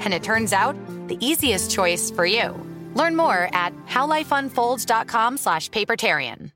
And it turns out, the easiest choice for you. Learn more at howlifeunfolds.com slash papertarian.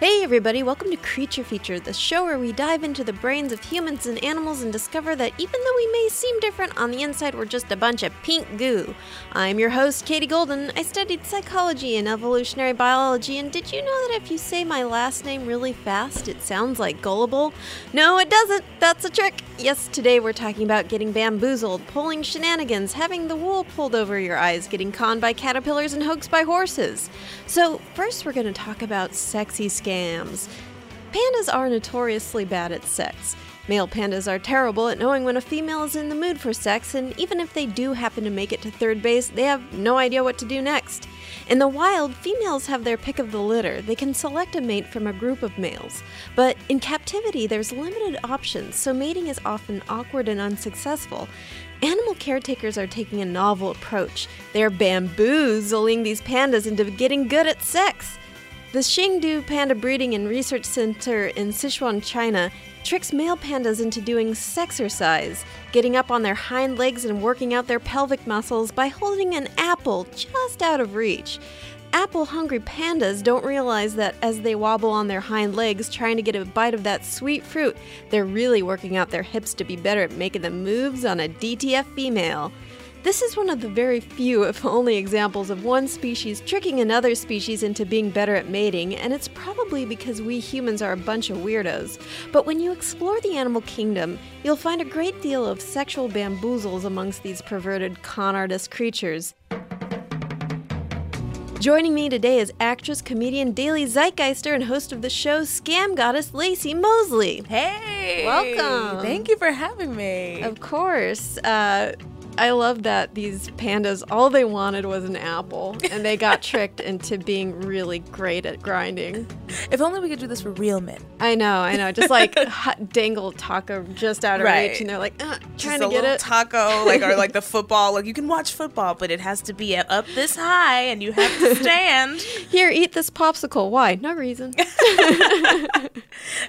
Hey, everybody, welcome to Creature Feature, the show where we dive into the brains of humans and animals and discover that even though we may seem different, on the inside we're just a bunch of pink goo. I'm your host, Katie Golden. I studied psychology and evolutionary biology, and did you know that if you say my last name really fast, it sounds like gullible? No, it doesn't. That's a trick. Yes, today we're talking about getting bamboozled, pulling shenanigans, having the wool pulled over your eyes, getting conned by caterpillars and hoaxed by horses. So, first we're going to talk about sexy scams. Pandas are notoriously bad at sex. Male pandas are terrible at knowing when a female is in the mood for sex, and even if they do happen to make it to third base, they have no idea what to do next. In the wild, females have their pick of the litter. They can select a mate from a group of males. But in captivity, there's limited options, so mating is often awkward and unsuccessful. Animal caretakers are taking a novel approach. They're bamboozling these pandas into getting good at sex. The Chengdu Panda Breeding and Research Center in Sichuan, China, tricks male pandas into doing sexercise, getting up on their hind legs and working out their pelvic muscles by holding an apple just out of reach. Apple hungry pandas don't realize that as they wobble on their hind legs trying to get a bite of that sweet fruit, they're really working out their hips to be better at making the moves on a DTF female. This is one of the very few, if only, examples of one species tricking another species into being better at mating, and it's probably because we humans are a bunch of weirdos. But when you explore the animal kingdom, you'll find a great deal of sexual bamboozles amongst these perverted con artist creatures. Joining me today is actress, comedian Daily Zeitgeister, and host of the show Scam Goddess Laci Mosley. Hey! Welcome. Thank you for having me. Of course. Uh, I love that these pandas, all they wanted was an apple, and they got tricked into being really great at grinding. If only we could do this for real men. I know, I know. Just like hot dangle taco just out of Right. reach, and they're like, uh, trying to get little it. taco, like or like the football. Like you can watch football, but it has to be up this high, and you have to stand. Here, eat this popsicle. Why? No reason.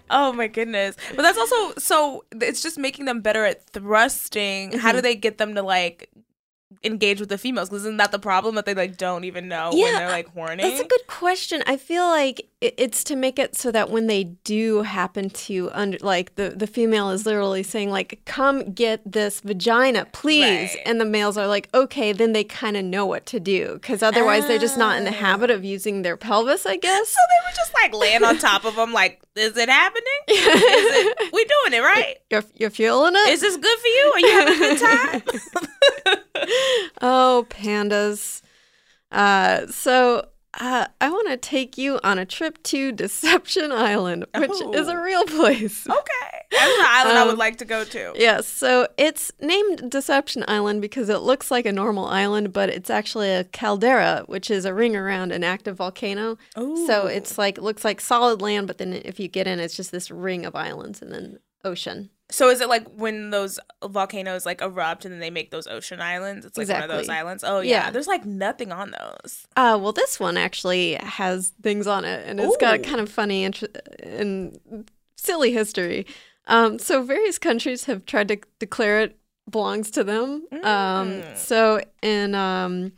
oh my goodness! But that's also so. It's just making them better at thrusting. How Mm-hmm. do they get them to like? Engage with the females 'Cause isn't that the problem that they like don't even know when they're like horny That's a good question. I feel like it's to make it so that when they do happen to under like the the female is literally saying like come get this vagina please Right. and the males are like okay then they kind of know what to do cuz otherwise they're just not in the ah. habit of using their pelvis, I guess. so they were just like laying on top of them like is it happening is it, we doing it right You're you're feeling it? is this good for you are you having a good time Oh, pandas. Uh, so uh, I want to take you on a trip to Deception Island, which is a Oh. real place. Okay. That's an island I would Um, like to go to. Yes, so it's named Deception Island because it looks like a normal island, but it's actually a caldera, which is a ring around an active volcano. So it's like looks like solid land, but then if you get in, it's just this ring of islands and then ocean. So is it like when those volcanoes like erupt and then they make those ocean islands? It's like one of those islands. Oh yeah. Yeah. There's like nothing on those. Uh, well, this one actually has things on it, and it's got Ooh. kind of funny and, and silly history. Um, so various countries have tried to declare it belongs to them. Um, Mm. so in um,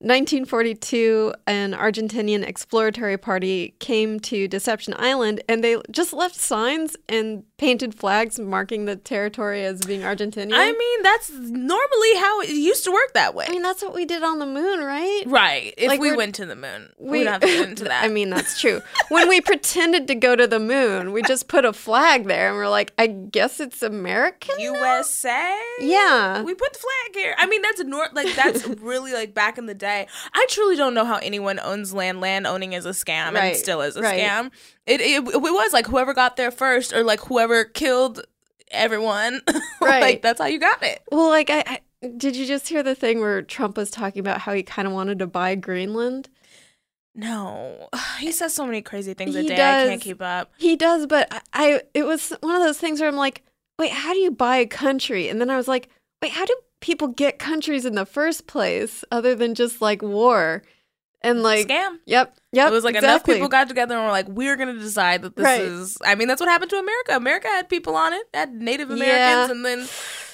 1942, an Argentinian exploratory party came to Deception Island, and they just left signs and painted flags marking the territory as being Argentinian. I mean, that's normally how it used to work that way. I mean, that's what we did on the moon, right? right. If like we went to the moon, we, would have to get into that. I mean, that's true. when we pretended to go to the moon, we just put a flag there and we're like, I guess it's American. now?" USA. Yeah. we put the flag here. I mean, that's a nor- like that's really like back in the day. I truly don't know how anyone owns land. Land owning is a scam, and Right, it still is a right. scam. It, it it was like whoever got there first, or like whoever killed everyone. Right. like that's how you got it. Well, like, I, I did you just hear the thing where Trump was talking about how he kind of wanted to buy Greenland? No, he says so many crazy things a He day. I can't keep up. He does, but I, I, it was one of those things where I'm like, wait, how do you buy a country? And then I was like, wait, how do people get countries in the first place other than just like war? And like, Scam. yep, yep. it was like exactly. enough people got together and were like, "We're going to decide that this Right. is." I mean, that's what happened to America. America had people on it, had Native Yeah. Americans, and then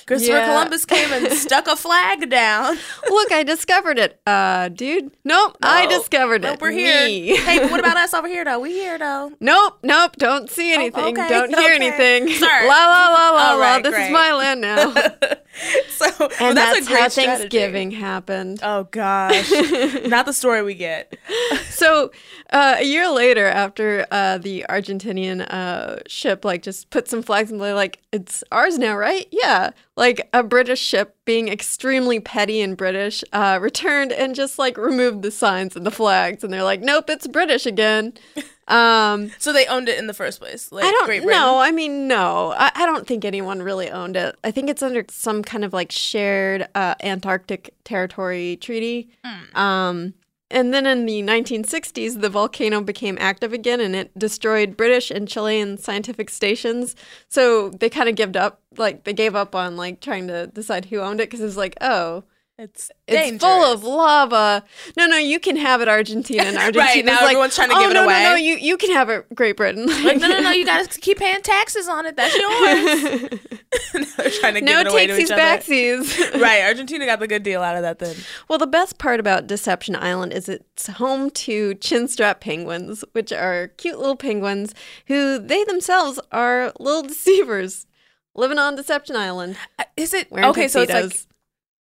Christopher Yeah. Columbus came and stuck a flag down. Look, I discovered it. Uh, dude. Nope, I No. discovered it. Nope, we're here. Me. hey, what about us over here though? We here though. Nope, nope, don't see anything. okay, Don't hear okay. anything. Sorry. La la la la All la. right, This great. is my land now. so, well, that's, that's, a great how strategy. Thanksgiving happened. Oh gosh, not the story we get. So uh, a year later, after uh, the Argentinian uh, ship like just put some flags and they're like, "It's ours now, right?" Yeah, like a British ship being extremely petty and British uh, returned and just like removed the signs and the flags, and they're like, "Nope, it's British again." Um, So they owned it in the first place. Like I don't know. I mean, no, I, I don't think anyone really owned it. I think it's under some kind of like shared uh, Antarctic territory treaty. Hmm. Um, and then in the 1960s, the volcano became active again and it destroyed British and Chilean scientific stations. So they kind of gave up, like, they gave up on like trying to decide who owned it because it was like, oh, It's it's full of lava. No, no, you can have it, Argentina. And Argentina Right, now like, everyone's trying to oh, give it no, away." No, no, you, you can have it, Great Britain. Like no, no, no! You gotta keep paying taxes on it. That's yours. They're trying to give no it away to each other. backsies. Right, Argentina got the good deal out of that then. well, the best part about Deception Island is it's home to chinstrap penguins, which are cute little penguins who they themselves are little deceivers living on Deception Island. Uh, Is it okay? So it's like tuxedos.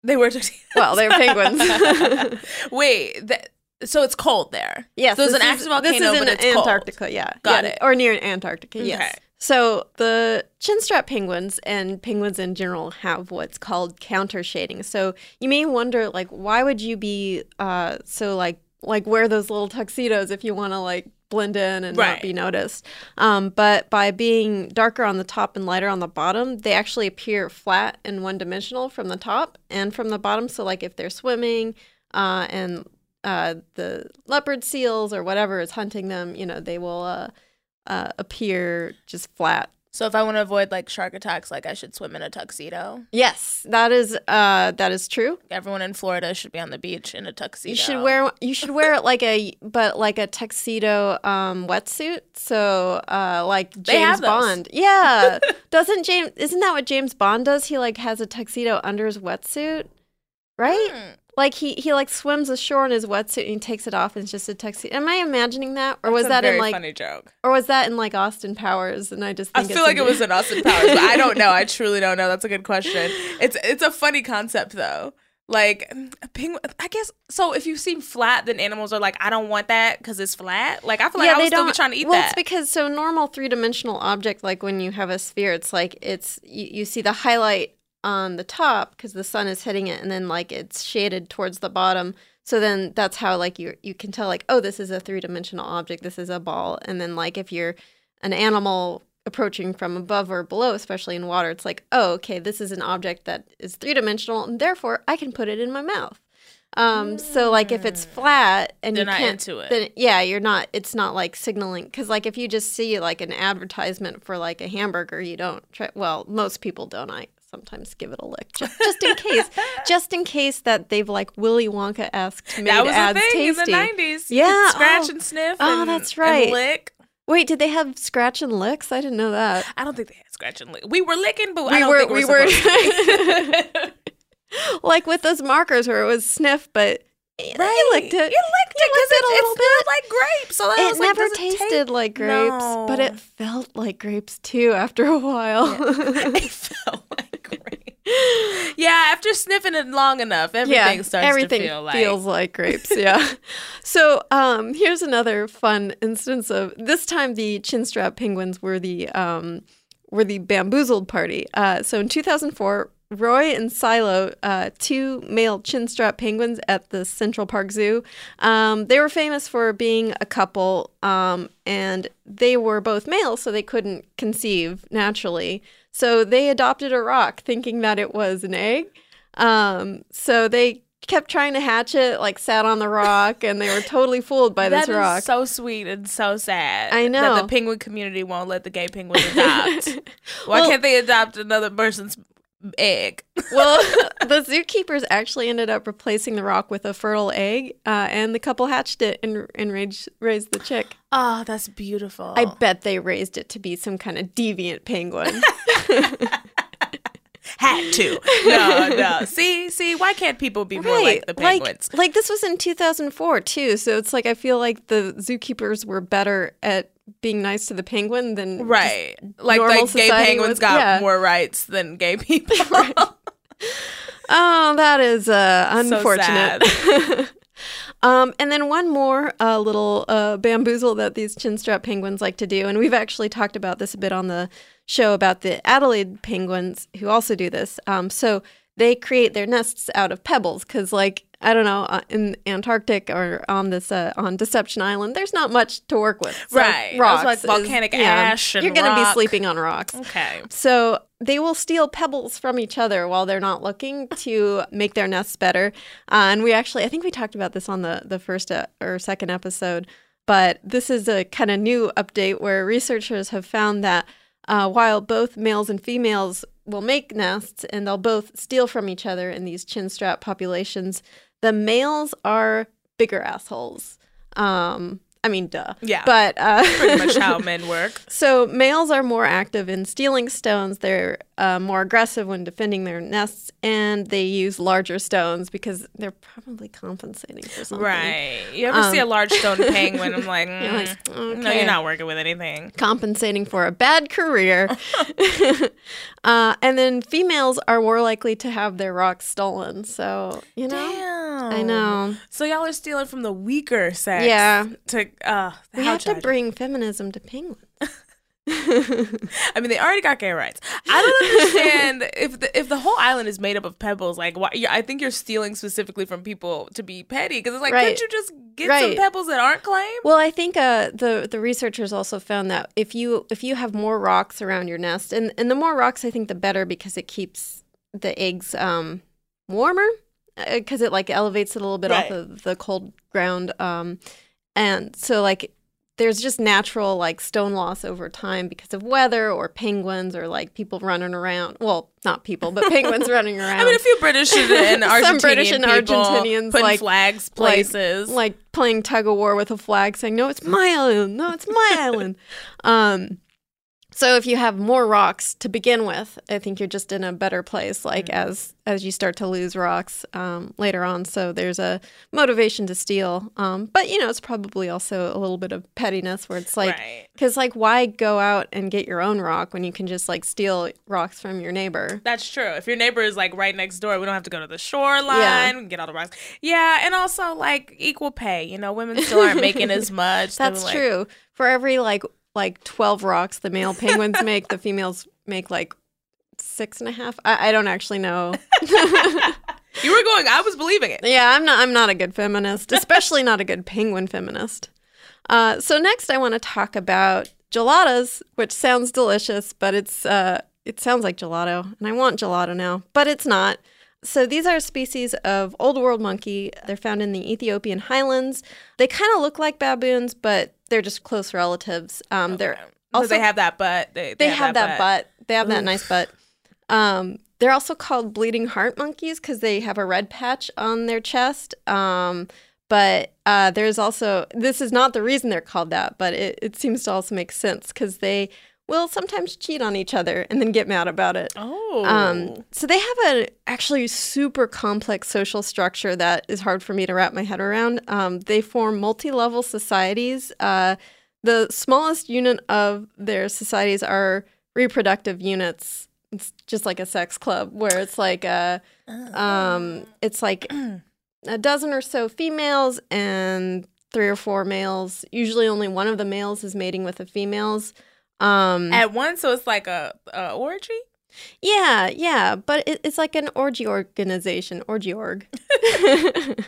They were tuxedos. Well, they're penguins. Wait, that, so it's cold there. Yes, so it's an active volcano, This is but in it's cold. Antarctica, yeah. Got Yeah, it. Or near Antarctica, yes. Okay. So the chinstrap penguins and penguins in general have what's called counter shading. So you may wonder, like, why would you be uh, so like like wear those little tuxedos if you want to like blend in and Right. not be noticed? Um, but by being darker on the top and lighter on the bottom, they actually appear flat and one dimensional from the top and from the bottom. So like if they're swimming uh, and uh, the leopard seals or whatever is hunting them, you know, they will uh, uh, appear just flat. So if I want to avoid like shark attacks, like I should swim in a tuxedo. Yes, that is uh, that is true. Everyone in Florida should be on the beach in a tuxedo. You should wear you should wear it like a but like a tuxedo um, wetsuit. So uh, like James. Bond. Yeah, doesn't James? Isn't that what James Bond does? He like has a tuxedo under his wetsuit, right? Hmm. Like he he like swims ashore in his wetsuit and he takes it off and it's just a tuxedo. Am I imagining that, or was That's a that very in like, funny joke? or was that in like Austin Powers? And I just I feel like it was in Austin Powers, but I don't know. I truly don't know. That's a good question. It's it's a funny concept though. Like a penguin, I guess. So if you seem flat, then animals are like, I don't want that because it's flat. Like I feel like I would still be trying to eat well, that. Well, it's because so normal three dimensional object, like when you have a sphere, it's like it's you, you see the highlight on the top because the sun is hitting it, and then like it's shaded towards the bottom. So then that's how like you you can tell like oh this is a three dimensional object this is a ball and then like if you're an animal approaching from above or below especially in water it's like oh okay this is an object that is three dimensional and therefore I can put it in my mouth. Um, so like if it's flat and They're you can't, then yeah, you're not. It's not like signaling because like if you just see like an advertisement for like a hamburger, you don't try. Well, most people don't. I sometimes give it a lick just, just in case, just in case that they've like Willy Wonka esque made that was ads a thing tasty. in the nineties. Yeah, oh. scratch oh. and sniff. Oh, and, that's right. lick. Wait, did they have scratch and licks? I didn't know that. I don't think they had scratch and lick. We were licking, but I don't were- think we we're were- like with those markers where it was sniff, but eh, you licked it. You licked it because it, a little it smelled like grapes. So it was like, never tasted taste- like grapes, but it felt like grapes too after a while. it felt. Yeah, after sniffing it long enough, everything starts everything to feel like feels like grapes. Yeah. so um, here's another fun instance of this time the chinstrap penguins were the um, were the bamboozled party. Uh, so in 2004. Roy and Silo, uh, two male chinstrap penguins at the Central Park Zoo, um, they were famous for being a couple, um, and they were both male, so they couldn't conceive naturally. So they adopted a rock, thinking that it was an egg. Um, so they kept trying to hatch it, like sat on the rock, and they were totally fooled by this rock. so sweet and so sad. I know. that the penguin community won't let the gay penguins adopt. Why Well- can't they adopt another person's egg? well, the zookeepers actually ended up replacing the rock with a fertile egg, uh, and the couple hatched it and, and raised, raised the chick. Oh, that's beautiful. I bet they raised it to be some kind of deviant penguin. had to. No, no. See, see, why can't people be more like the penguins? Like, like this was in 2004 too, so it's like I feel like the zookeepers were better at being nice to the penguin than right. Like like gay penguins was- got yeah. more rights than gay people. right. Oh, that is uh, So unfortunate. um, and then one more uh, little uh, bamboozle that these chinstrap penguins like to do, and we've actually talked about this a bit on the show about the Adélie penguins who also do this. Um, so they create their nests out of pebbles because, like, I don't know, uh, in Antarctic or on this uh, on Deception Island, there's not much to work with. So Right. Rocks like is- volcanic yeah, ash and You're gonna be sleeping on rocks. okay. So they will steal pebbles from each other while they're not looking to make their nests better. Uh, and we actually, I think we talked about this on the the first uh, or second episode, but this is a kind of new update where researchers have found that uh, while both males and females will make nests and they'll both steal from each other in these chinstrap populations, the males are bigger assholes. Um, I mean, duh. Yeah. But uh, Pretty much how men work. so males are more active in stealing stones. They're uh, more aggressive when defending their nests, and they use larger stones because they're probably compensating for something. Right. You ever see a large stone penguin? I'm like, Um, You're like, mm, no, you're not working with anything. Compensating for a bad career. uh, and then females are more likely to have their rocks stolen. So, you know, Damn. I know. So y'all are stealing from the weaker sex. Yeah. To uh, We have to bring feminism to penguins. I mean, they already got gay rights. I don't understand if the if the whole island is made up of pebbles. Like, why? I think you're stealing specifically from people to be petty because it's like, Right. couldn't you just get Right. some pebbles that aren't claimed? Well, I think uh, the the researchers also found that if you if you have more rocks around your nest, and and the more rocks, I think the better because it keeps the eggs um, warmer because it like elevates it a little bit off of the cold ground, um, and so like there's just natural like stone loss over time because of weather or penguins or like people running around. Well, not people, but penguins running around. I mean, a few British and Argentinian Some British and Argentinians, putting like- flags like- places. like playing tug of war with a flag saying no it's my island no it's my island um so if you have more rocks to begin with i think you're just in a better place like Mm-hmm. as as you start to lose rocks um, later on so there's a motivation to steal um, but you know it's probably also a little bit of pettiness where it's like right. because like why go out and get your own rock when you can just like steal rocks from your neighbor That's true. If your neighbor is like right next door, we don't have to go to the shoreline, we can get all the rocks. Yeah, and also like equal pay. You know, women still aren't making as much. That's like- true. For every like like twelve rocks the male penguins make, the females make like six and a half. I, I don't actually know. You were going. I was believing it. Yeah, I'm not. I'm not a good feminist, especially not a good penguin feminist. Uh, so next, I want to talk about geladas, which sounds delicious, but it's uh, it sounds like gelato, and I want gelato now, but it's not. So these are a species of old world monkey. They're found in the Ethiopian highlands. They kind of look like baboons, but they're just close relatives. Um, They're Also, they have that butt. They, they have that butt. They have that nice butt. Um, they're also called bleeding heart monkeys because they have a red patch on their chest. Um, but uh, there's also this is not the reason they're called that, but it, it seems to also make sense because they will sometimes cheat on each other and then get mad about it. Oh. Um, so they have a actually super complex social structure that is hard for me to wrap my head around. Um, they form multi-level societies. Uh, the smallest unit of their societies are reproductive units. It's just like a sex club where it's like a, um, it's like a dozen or so females and three or four males. Usually, only one of the males is mating with the females. Um, At once, so it's like a, a orgy. yeah, yeah, but it, it's like an orgy organization, orgy org.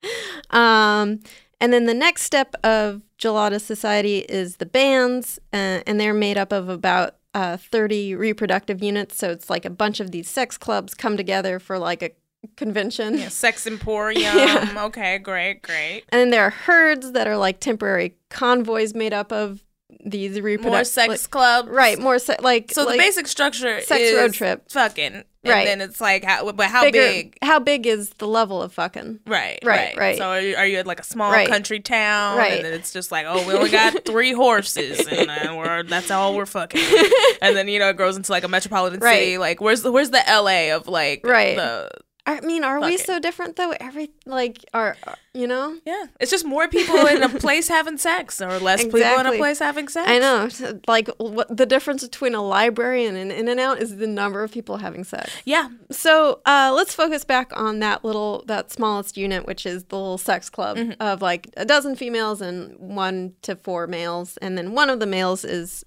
um, and then the next step of Gelada Society is the bands, uh, and they're made up of about uh, 30 reproductive units. So it's like a bunch of these sex clubs come together for like a convention. Yeah, sex emporium. Yeah. Okay, great, great. And then there are herds that are like temporary convoys made up of these reproductive More sex clubs. right? More se- like So like the basic structure sex is road trip. fucking, and Right. then it's like, how, but how bigger- big? How big is the level of fucking? Right, Right, right, right. So are you, are you at like a small Right. country town, Right. and then it's just like, oh, we only got three horses, and then we're that's all we're fucking, and then you know it grows into like a metropolitan Right. city. Like, where's the where's the L.A. of like Right. the I mean, are we it. so different though? Every like, are are- you know? yeah? It's just more people in a place having sex, or less people in a place having sex. I know. Like, what the difference between a library and an In-N-Out is the number of people having sex. Yeah, So uh, let's focus back on that little, that smallest unit, which is the little sex club of like a dozen females and one to four males, and then one of the males is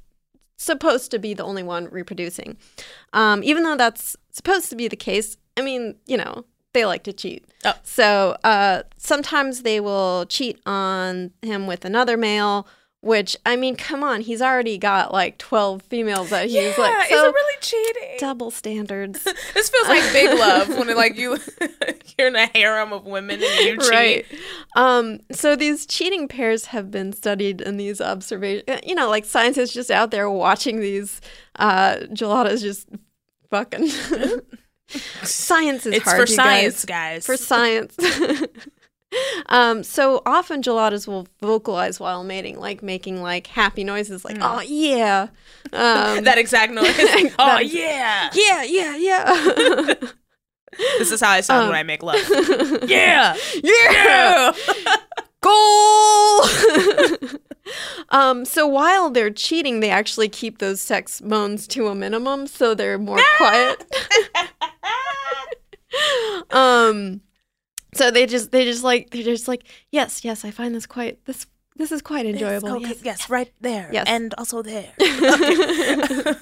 supposed to be the only one reproducing. Um, even though that's supposed to be the case, I mean, you know, they like to cheat. Oh. So uh, sometimes they will cheat on him with another male. Which I mean, come on, he's already got like twelve females that he's yeah. like. is So it really cheating? double standards. This feels like Big Love when it, like you you're in a harem of women and you cheat. right. Um, so these cheating pairs have been studied in these observations. You know, like scientists just out there watching these uh, geladas just fucking. Science is It's hard, for science, guys. guys. For science. um, so often geladas will vocalize while mating, like making like happy noises, like "oh yeah," um, that exact noise. oh ex- yeah. yeah, yeah, yeah. This is how I sound when I make love. yeah. yeah. Yeah. goal. Um, so while they're cheating, they actually keep those sex moans to a minimum, so they're more quiet. um, so they just they just like they're just like yes yes I find this quite this this is quite enjoyable. Okay, yes. yes, right there. Yes. And also there.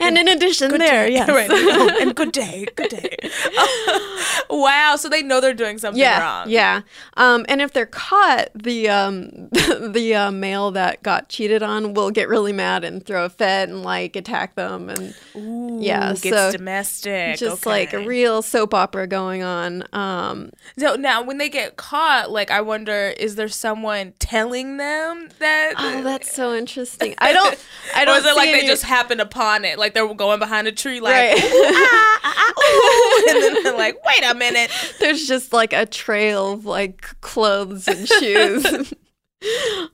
And in addition, there day. yes. Right. Oh, and good day. Good day. wow. So they know they're doing something yeah, wrong. Yeah. Um, and if they're caught, the um, the uh, male that got cheated on will get really mad and throw a fit and like attack them and Ooh, Yeah, Gets so domestic. just like a real soap opera going on. Um, So now, when they get caught, like I wonder, is there someone telling them that? oh, that's so interesting. I don't. I don't. or is it like see they just happened upon it? Like they're going behind a tree, like, Right. ooh, ah, ah, ah, and then they're like, wait a minute. There's just like a trail of like clothes and shoes.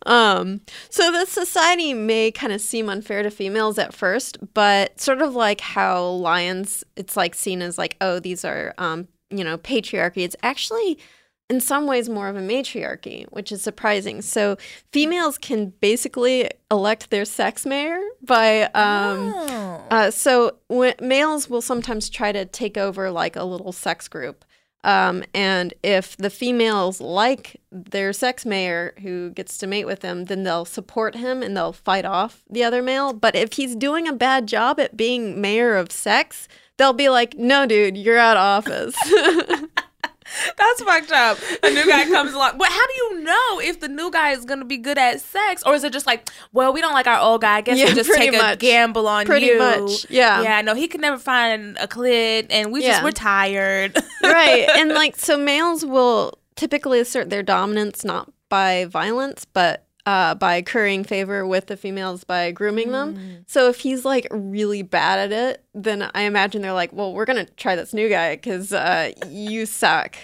um so the society may kind of seem unfair to females at first but sort of like how lions it's like seen as like oh these are um you know patriarchy it's actually in some ways more of a matriarchy which is surprising so females can basically elect their sex mayor by um uh, so when, males will sometimes try to take over like a little sex group. Um, and if the females like their sex mayor who gets to mate with them, then they'll support him and they'll fight off the other male. But if he's doing a bad job at being mayor of sex, they'll be like, no, dude, you're out of office. That's fucked up. A new guy comes along. But how do you know if the new guy is going to be good at sex? Or is it just like, well, we don't like our old guy. I guess Yeah, we'll just take a gamble on Pretty you. much, yeah. Yeah, no, he could never find a clit and we Yeah. just, we're tired. right. And like, so males will typically assert their dominance not by violence, but uh, by currying favor with the females by grooming Mm. them. So if he's like really bad at it, then I imagine they're like, well, we're going to try this new guy because uh, you suck.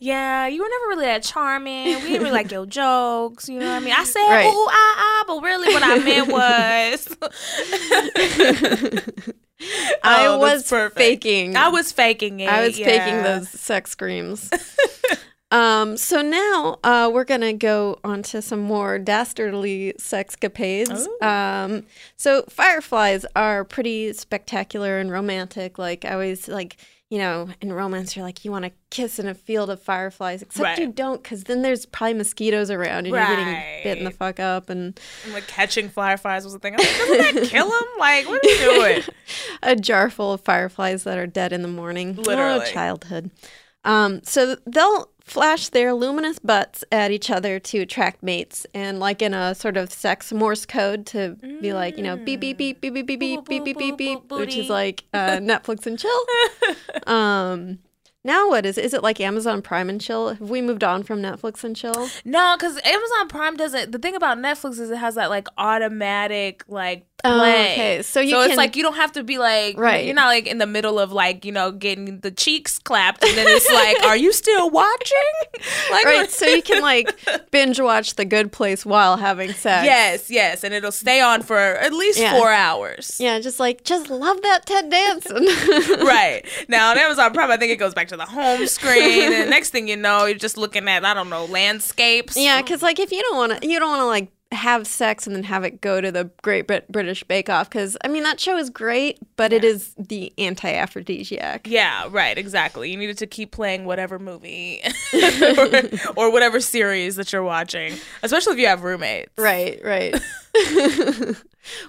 yeah, you were never really that charming. We didn't really like your jokes. You know what I mean? I said, Right. ooh, ah, ah, but really what I meant was. I Oh, that's was faking. I was faking it. I was faking those sex screams. Um, so now uh, we're gonna go on to some more dastardly sexcapades. Um, so fireflies are pretty spectacular and romantic. Like I always like. You know, in romance, you're like, you want to kiss in a field of fireflies, except Right. you don't, because then there's probably mosquitoes around and you're getting bitten the fuck up. And I'm like catching fireflies was a thing. I'm like, doesn't that kill him? Like, what are you doing? a jar full of fireflies that are dead in the morning. Literally. Oh, childhood. Um, so they'll flash their luminous butts at each other to attract mates, and like in a sort of sex Morse code to be like, you know, beep beep beep beep beep beep beep beep beep beep beep, which is like uh, Netflix and chill. Um, now what is is it like Amazon Prime and chill? Have we moved on from Netflix and chill? No, because Amazon Prime doesn't. The thing about Netflix is it has that like automatic like Oh, okay. So you it's can- like you don't have to be like Right. You're not like in the middle of like you know getting the cheeks clapped, and then it's like, are you still watching? Like, Right, so you can like binge watch The Good Place while having sex. Yes, yes, and it'll stay on for at least Yeah. four hours. Yeah, just like just love that Ted Danson. right now on Amazon Prime, I think it goes back to the home screen, and next thing you know, you're just looking at I don't know landscapes. Yeah, because like if you don't want to, you don't want to like have sex and then have it go to the Great Brit- British Bake Off. Because I mean that show is great, but it is the anti-aphrodisiac. Yeah, right, exactly. You needed to keep playing whatever movie or, or whatever series that you're watching, especially if you have roommates. Right, right.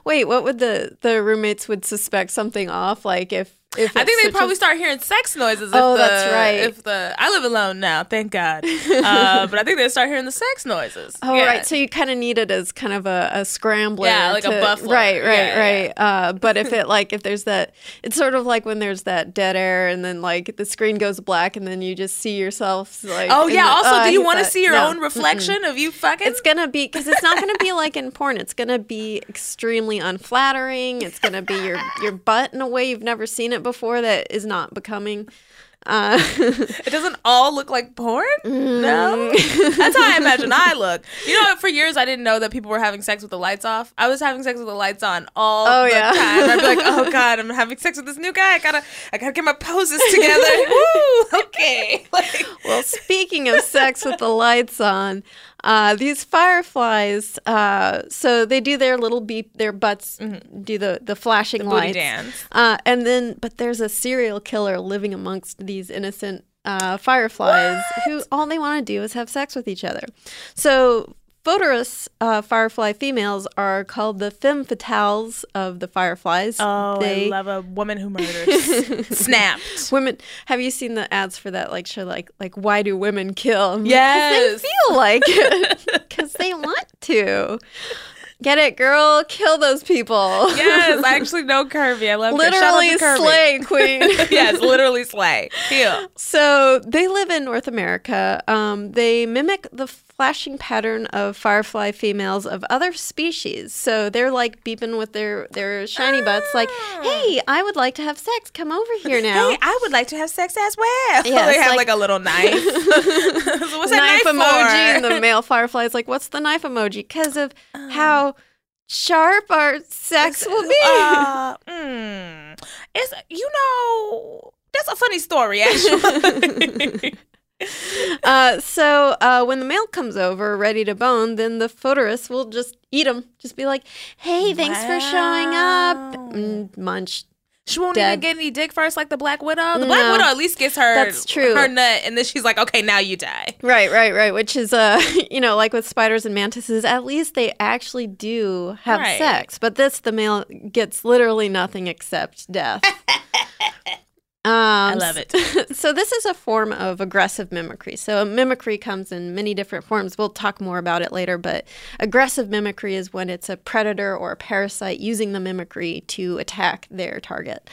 Wait, what would the the roommates would suspect something off? Like if I think they probably start hearing sex noises. If Oh, the, that's right. If the I live alone now, thank God. Uh, but I think they start hearing the sex noises. Oh Yeah. right, so you kind of need it as kind of a, a scrambler. Yeah, like a to- buffler. Right, right, Yeah, right. Uh, but if it like if there's that, it's sort of like when there's that dead air and then like the screen goes black and then you just see yourself like. Oh yeah. the- Also, oh, do you want to see your No. own reflection of you fucking? It's gonna be because it's not gonna be like in porn. It's gonna be extremely unflattering. It's gonna be your your butt in a way you've never seen it before that is not becoming. Uh, It doesn't all look like porn. Mm. No, that's how I imagine I look. You know, for years I didn't know that people were having sex with the lights off. I was having sex with the lights on all Oh, the yeah. time. I'd be like, "Oh God, I'm having sex with this new guy. I gotta, I gotta get my poses together." Woo, okay. Like, well, speaking of sex with the lights on, uh, these fireflies, uh, so they do their little beep, their butts do the the flashing Mm-hmm. booty lights, dance. Uh, and then but there's a serial killer living amongst these innocent uh, fireflies who all they want to do is have sex with each other. So. Photuris uh, firefly females are called the femme fatales of the fireflies. Oh, they, I love a woman who murders. Snapped. women have you seen the ads for that like show like like why do women kill I'm like, Yes. they feel like it because they want to get it girl kill those people Yes, I actually know Curvy. I love her. Shout out literally slay queen yes, literally slay. So they live in north america um, they mimic the flashing pattern of firefly females of other species so they're like beeping with their their shiny butts like hey i would like to have sex come over here now Hey, I would like to have sex as well. Yes, they have like- like, a little knife. so what's knife, knife, emoji, and the male firefly is like, "What's the knife emoji?" Because of how sharp our sex will be. Uh, mm, it's you know that's a funny story actually. Uh, so uh, when the male comes over, ready to bone, then the Photuris will just eat him. Just be like, "Hey, thanks for showing up." Wow. Mm, munch. she won't Dead. even get any dick first like the Black Widow. The Black No. Widow at least gets her That's true. her nut, and then she's like, okay, now you die. Right, right, right. Which is, uh, you know, like with spiders and mantises, at least they actually do have Right. sex. But this, the male gets literally nothing except death. Um, I love it. so this is a form of aggressive mimicry. So mimicry comes in many different forms. We'll talk more about it later, but aggressive mimicry is when it's a predator or a parasite using the mimicry to attack their target.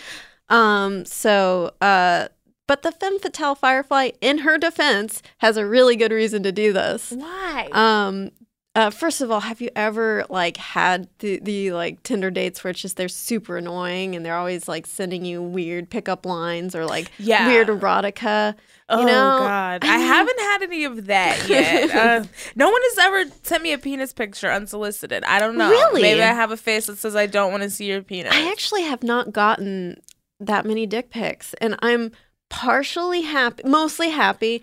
Um, so, uh, but the femme fatale firefly, in her defense, has a really good reason to do this. Why? Um, uh, first of all, have you ever like had the, the like Tinder dates where it's just they're super annoying and they're always like sending you weird pickup lines or like Yeah. weird erotica? oh you know, God, I haven't had any of that yet. uh, no one has ever sent me a penis picture unsolicited. I don't know. Really? Maybe I have a face that says I don't want to see your penis. I actually have not gotten that many dick pics, and I'm partially happy, mostly happy.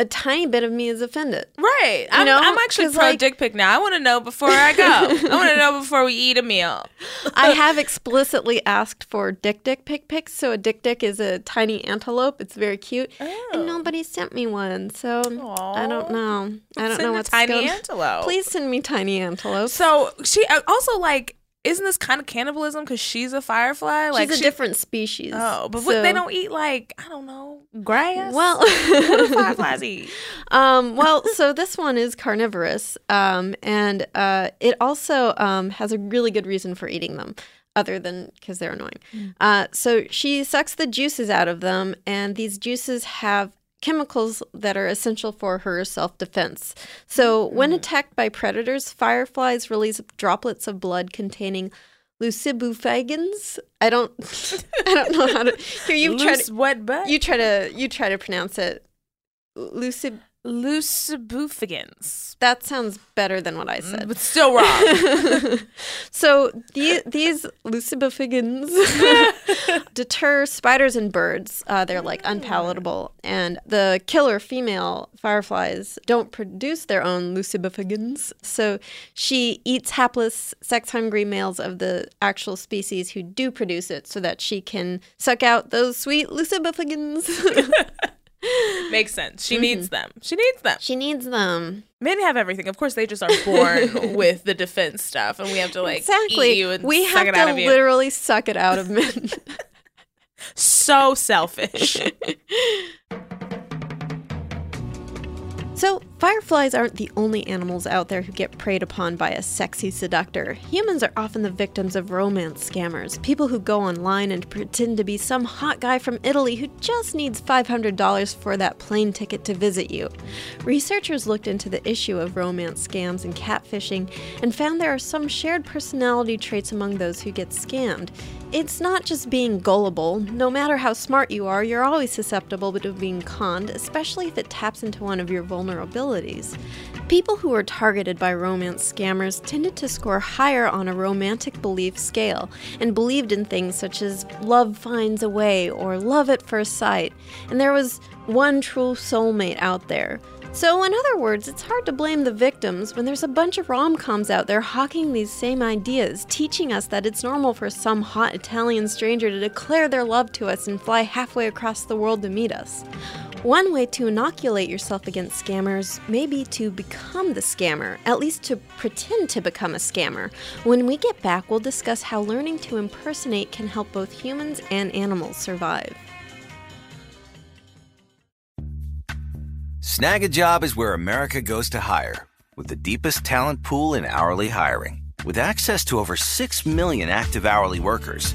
A tiny bit of me is offended. Right. I'm, know? I'm actually pro like- dick pic now. I want to know before I go. I want to know before we eat a meal. I have explicitly asked for dick dick pic pics. So a dick dick is a tiny antelope. It's very cute, Oh. and nobody sent me one. So I don't know. I don't know what's tiny going. antelope. Please send me tiny antelope. So she uh, also like, isn't this kind of cannibalism because she's a firefly? Like She's a she- different species. Oh, but what, they don't eat like I don't know grass. Well, what do fireflies eat? um, well, so this one is carnivorous, um, and uh, it also um, has a really good reason for eating them, other than because they're annoying. Mm. Uh, so she sucks the juices out of them, and these juices have chemicals that are essential for her self-defense. So when mm-hmm. attacked by predators, fireflies release droplets of blood containing lucibufagins. I don't, I don't know how to. Here you try to, wet butt. you try to, you try to pronounce it. Lucib. Lucibufigans. That sounds better than what I said. But still wrong. so the, these lucibufagins deter spiders and birds. Uh, they're like unpalatable, and the killer female fireflies don't produce their own lucibufagins. So she eats hapless, sex-hungry males of the actual species who do produce it, so that she can suck out those sweet lucibufagins. Makes sense. Mm-hmm. She needs them. She needs them. she needs them. Men have everything. Of course, they just are born with the defense stuff, and we have to like exactly. eat you and we suck have it out to literally suck it out of men. so selfish. So, fireflies aren't the only animals out there who get preyed upon by a sexy seductor. Humans are often the victims of romance scammers, people who go online and pretend to be some hot guy from Italy who just needs $500 for that plane ticket to visit you. Researchers looked into the issue of romance scams and catfishing and found there are some shared personality traits among those who get scammed. It's not just being gullible. No matter how smart you are, you're always susceptible to being conned, especially if it taps into one of your vulnerabilities. People who were targeted by romance scammers tended to score higher on a romantic belief scale and believed in things such as love finds a way or love at first sight, and there was one true soulmate out there. So, in other words, it's hard to blame the victims when there's a bunch of rom coms out there hawking these same ideas, teaching us that it's normal for some hot Italian stranger to declare their love to us and fly halfway across the world to meet us. One way to inoculate yourself against scammers may be to become the scammer, at least to pretend to become a scammer. When we get back, we'll discuss how learning to impersonate can help both humans and animals survive. Snagajob is where America goes to hire, with the deepest talent pool in hourly hiring. With access to over 6 million active hourly workers,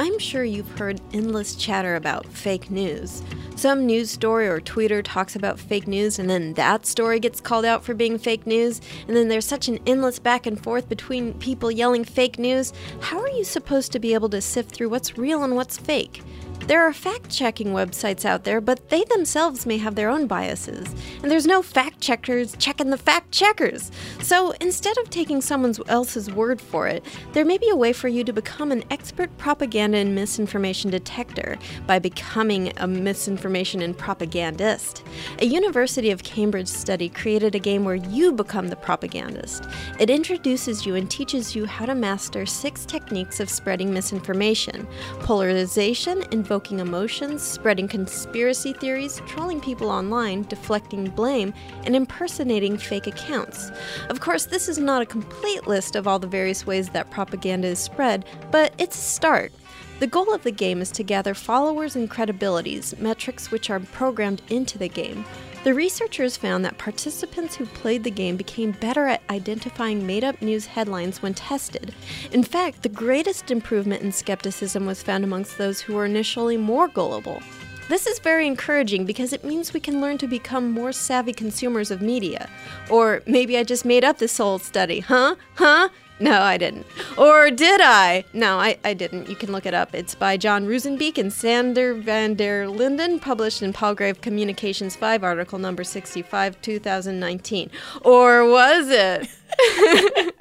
I'm sure you've heard endless chatter about fake news. Some news story or tweeter talks about fake news, and then that story gets called out for being fake news, and then there's such an endless back and forth between people yelling fake news. How are you supposed to be able to sift through what's real and what's fake? There are fact checking websites out there, but they themselves may have their own biases. And there's no fact checkers checking the fact checkers. So instead of taking someone else's word for it, there may be a way for you to become an expert propaganda and misinformation detector by becoming a misinformation and propagandist. A University of Cambridge study created a game where you become the propagandist. It introduces you and teaches you how to master six techniques of spreading misinformation polarization, emotions, spreading conspiracy theories, trolling people online, deflecting blame, and impersonating fake accounts. Of course, this is not a complete list of all the various ways that propaganda is spread, but it's a start. The goal of the game is to gather followers and credibilities, metrics which are programmed into the game. The researchers found that participants who played the game became better at identifying made up news headlines when tested. In fact, the greatest improvement in skepticism was found amongst those who were initially more gullible. This is very encouraging because it means we can learn to become more savvy consumers of media. Or maybe I just made up this whole study, huh? Huh? No, I didn't. Or did I? No, I, I didn't. You can look it up. It's by Jon Roozenbeek and Sander van der Linden, published in Palgrave Communications 5, article number 65, 2019. Or was it?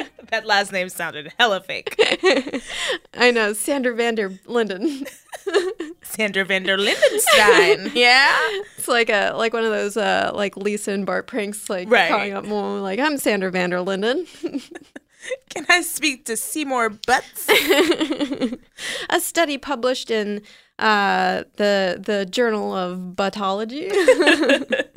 That last name sounded hella fake. I know, Sander van der Linden. Sandra van der Lindenstein. Yeah. It's like a like one of those uh like Lisa and Bart pranks, like Right. calling up more like I'm Sander van der Linden. Can I speak to Seymour Butts? a study published in uh, the the Journal of Buttology.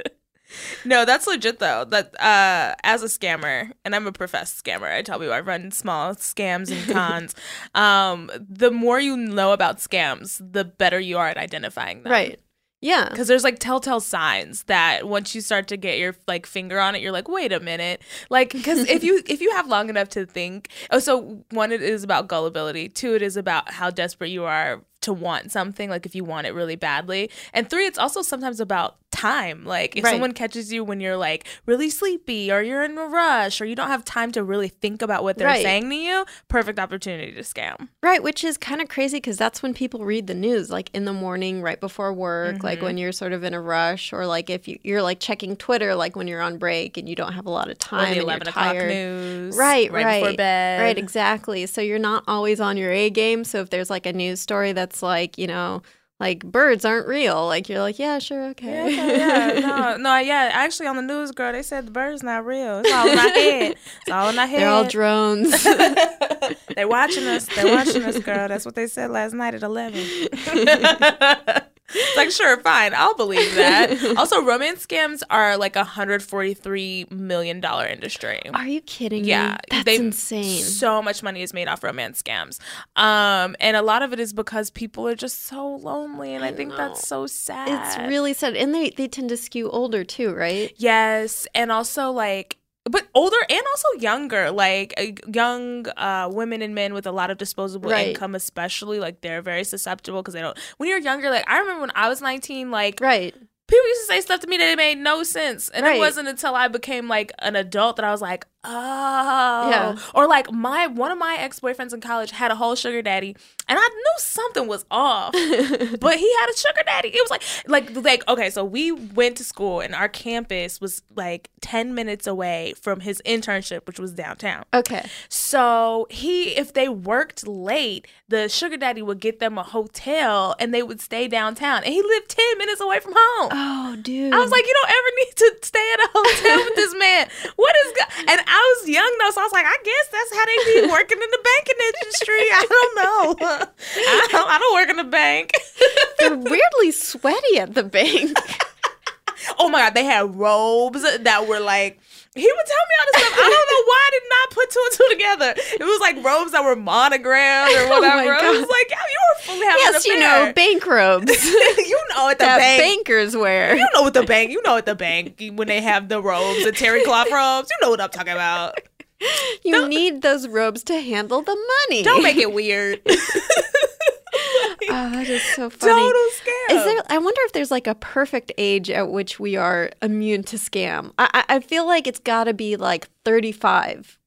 No, that's legit though. That uh, as a scammer, and I'm a professed scammer. I tell people I run small scams and cons. um, the more you know about scams, the better you are at identifying them. right. Yeah. Because there's like telltale signs that once you start to get your like finger on it, you're like, wait a minute, like because if you if you have long enough to think, oh, so one it is about gullibility, two it is about how desperate you are to want something, like if you want it really badly, and three it's also sometimes about time, like if Right. someone catches you when you're like really sleepy or you're in a rush or you don't have time to really think about what they're Right. saying to you, perfect opportunity to scam. Right, which is kind of crazy because that's when people read the news, like in the morning, right before work, like Mm-hmm. when you're sort of in a rush, or like if you, you're like checking Twitter, like when you're on break and you don't have a lot of time and you're tired. news, Right, right, right, before bed, right, exactly. So you're not always on your A game. So if there's like a news story that's like, you know, like birds aren't real, like you're like, yeah, sure, okay. Yeah, okay, yeah, no, no, yeah. Actually, on the news, girl, they said the bird's not real. It's all in our head. It's all in our head. They're all drones. They're watching us. They're watching us, girl. That's what they said last night at eleven. It's like, sure, fine, I'll believe that. Also, romance scams are like a hundred forty-three million dollar industry. Are you kidding Yeah, me? That's they- insane. So much money is made off romance scams, um, and a lot of it is because people are just so lonely, and I, think that's so sad. It's really sad. And they, they tend to skew older too, right? Yes, and also like but older and also younger, like uh, young uh, women and men with a lot of disposable Right. income, especially like they're very susceptible because they don't. When you're younger, like I remember when I was 19, like Right. people used to say stuff to me that it made no sense, and Right. it wasn't until I became like an adult that I was like, Oh. Yeah. Or like my one of my ex boyfriends in college had a whole sugar daddy, and I knew something was off. but he had a sugar daddy. It was like like like okay, so we went to school, and our campus was like ten minutes away from his internship, which was downtown. Okay. So he, if they worked late, the sugar daddy would get them a hotel, and they would stay downtown. And he lived ten minutes away from home. Oh, dude. I was like, you don't ever need to stay at a hotel with this man. What is go-? and I was young though, so I was like, I guess that's how they be working in the banking industry. I don't know. I don't, I don't work in the bank. They're weirdly sweaty at the bank. oh my god, they had robes that were like. He would tell me all this stuff. I don't know why I did not put two and two together. It was like robes that were monogrammed or Oh whatever. it was like, yeah, you were fully having yes, you know, bank robes you know at the that bank. bankers wear. You know what the bank. You know at the bank when they have the robes, the terry cloth robes. You know what I'm talking about. You need those robes to handle the money. Don't make it weird. Oh, that is so funny. Total scam. Is there? I wonder if there's like a perfect age at which we are immune to scam. I, I I feel like it's got to be like 35,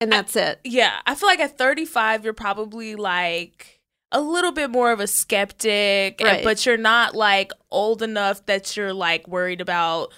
and that's it. Yeah, I feel like at 35, you're probably like a little bit more of a skeptic, and- but you're not like old enough that you're like worried about.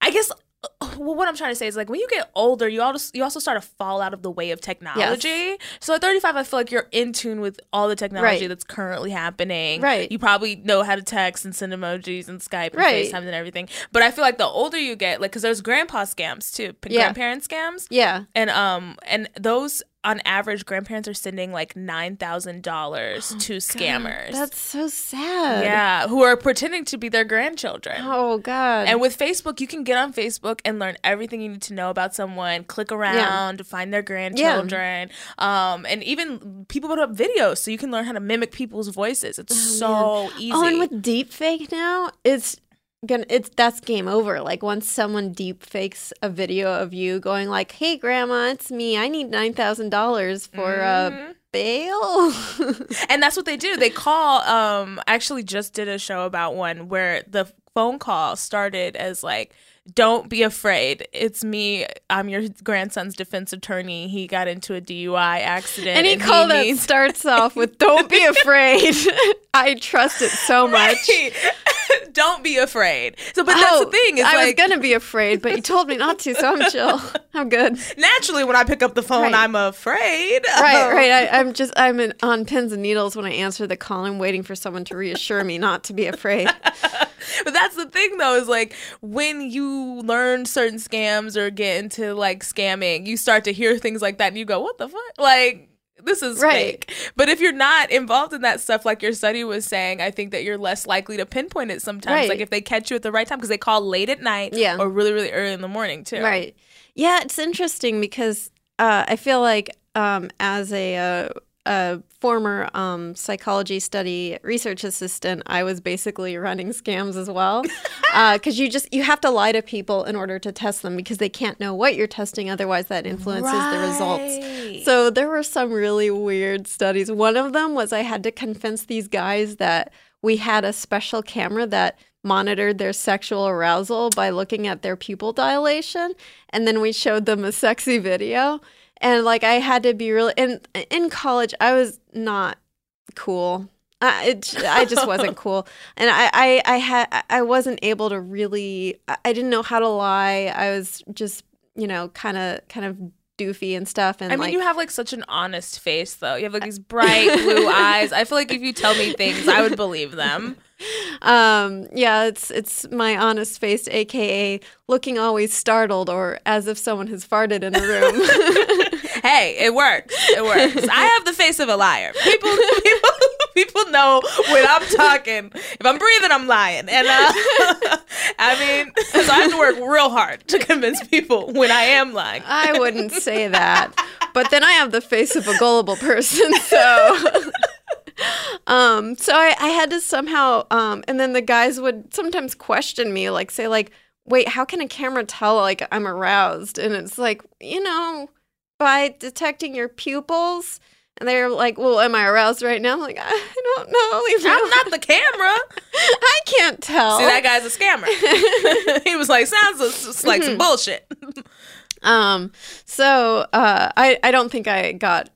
I guess. Well, what I'm trying to say is like when you get older, you also you also start to fall out of the way of technology. So at 35, I feel like you're in tune with all the technology Right. that's currently happening. Right. You probably know how to text and send emojis and Skype and Right. FaceTime and everything. But I feel like the older you get, like because there's grandpa scams too, Yeah. grandparent scams. Yeah. And um and those on average grandparents are sending like nine thousand dollars to scammers. That's so sad. yeah, who are pretending to be their grandchildren. Oh God. And with Facebook, you can get on Facebook and learn everything you need to know about someone. Click around to find their grandchildren, um, and even people put up videos so you can learn how to mimic people's voices. It's so easy. Oh, and with deep fake now, it's gonna it's that's game over. Like once someone deep fakes a video of you going like, "Hey, grandma, it's me. I need nine thousand dollars for Mm-hmm. uh, bail." and that's what they do. They call. Um, I actually just did a show about one where the phone call started as like. Don't be afraid. It's me. I'm your grandson's defense attorney. He got into a DUI accident. Any and call he that needs- starts off with "Don't be afraid." I trust it so much. Don't be afraid. So, but that's Oh, the thing. Is I like was gonna be afraid, but you told me not to, so I'm chill. I'm good. naturally when I pick up the phone, Right. I'm afraid. Right, Um, right. I, I'm just I'm in, on pins and needles when I answer the call. I'm waiting for someone to reassure me not to be afraid. But that's the thing though, is like when you learn certain scams or get into like scamming, you start to hear things like that and you go, What the fuck? Like this is Right. fake. But if you're not involved in that stuff, like your study was saying, I think that you're less likely to pinpoint it sometimes. Right. Like if they catch you at the right time, because they call late at night Yeah. or really, really early in the morning too. Right. Yeah, it's interesting because uh, I feel like um, as a, uh, a former um, psychology study research assistant, I was basically running scams as well. Because you just you have to lie to people in order to test them because they can't know what you're testing. Otherwise, that influences the results. So there were some really weird studies. One of them was I had to convince these guys that we had a special camera that monitored their sexual arousal by looking at their pupil dilation and then we showed them a sexy video and like I had to be really in in college I was not cool. I, it, I just wasn't cool, and I, I, I had, I wasn't able to really. I didn't know how to lie. I was just, you know, kind of, kind of doofy and stuff. And I mean, like, you have like such an honest face, though. You have like these bright blue eyes. I feel like if you tell me things, I would believe them. um, yeah, it's it's my honest face, aka looking always startled or as if someone has farted in the room. Hey, it works. It works. I have the face of a liar. People, people, people know when I'm talking. If I'm breathing, I'm lying. And uh, I mean, so I have to work real hard to convince people when I am lying. I wouldn't say that, but then I have the face of a gullible person, so. um so I, I had to somehow um and then the guys would sometimes question me like say like wait how can a camera tell like i'm aroused and it's like you know by detecting your pupils and they're like well am i aroused right now i'm like i don't know I'm not the camera. i can't tell See, that guy's a scammer. he was like, sounds like some bullshit. Um, so uh, I I don't think I got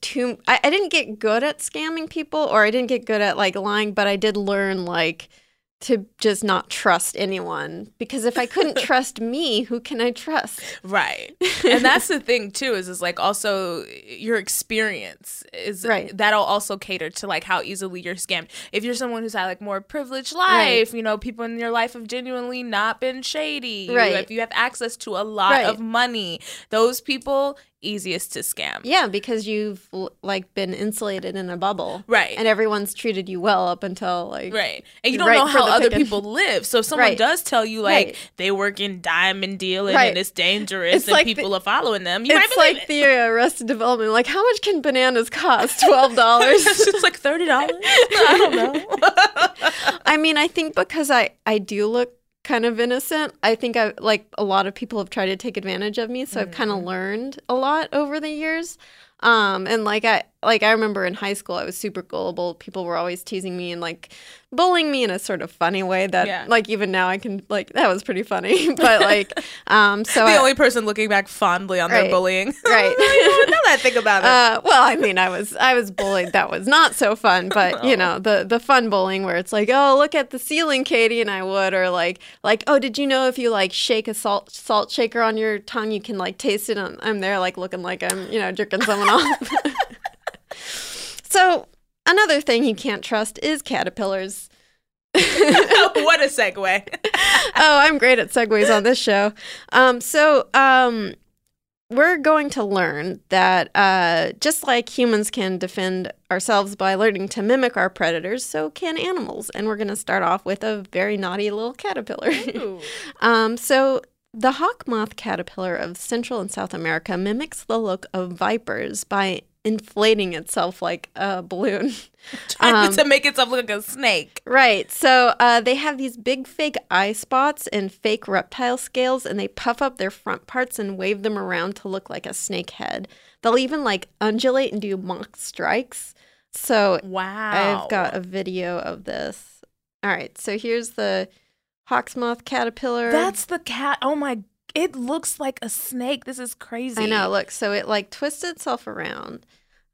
too. I, I didn't get good at scamming people, or I didn't get good at like lying, but I did learn like to just not trust anyone because if I couldn't trust me, who can I trust? Right. and that's the thing too, is is like also your experience is Right. that'll also cater to like how easily you're scammed. If you're someone who's had like more privileged life, you know, people in your life have genuinely not been shady. Right. If you have access to a lot Right. of money, those people easiest to scam. Yeah, because you've like been insulated in a bubble, Right. And everyone's treated you well up until like Right. And you don't Right know how the other people live. So if someone Right. does tell you like Right. they work in diamond dealing and it's dangerous It's and like the- people are following them, you it's like it. the uh, Arrested Development. Like, how much can bananas cost? Twelve dollars. it's like thirty dollars. I don't know. I mean, I think because I I do look kind of innocent. I think I like a lot of people have tried to take advantage of me, so I've kind of learned a lot over the years. Um, and like I like I remember in high school, I was super gullible. People were always teasing me and like bullying me in a sort of funny way that Yeah. like even now I can like that was pretty funny. but like um, so the I- only person looking back fondly on Right. their bullying. Right. now that I think about it. Uh, well, I mean, I was I was bullied. That was not so fun, but you know the the fun bullying where it's like, oh, look at the ceiling, Katie, and I would, or like like, oh, did you know if you like shake a salt salt shaker on your tongue, you can like taste it? I'm, I'm there like looking like I'm you know jerking someone off. So another thing you can't trust is caterpillars. what a segue. oh, I'm great at segues on this show. Um, so um, we're going to learn that uh, just like humans can defend ourselves by learning to mimic our predators, so can animals. And we're going to start off with a very naughty little caterpillar. um, so the hawk moth caterpillar of Central and South America mimics the look of vipers by inflating itself like a balloon. Trying Um, to make itself look like a snake. Right. So uh, they have these big fake eye spots and fake reptile scales, and they puff up their front parts and wave them around to look like a snake head. They'll even like undulate and do mock strikes. So Wow. I've got a video of this. All right. So here's the hawk's moth caterpillar. That's the cat. Oh my. It looks like a snake. This is crazy. I know. Look, so it like twists itself around,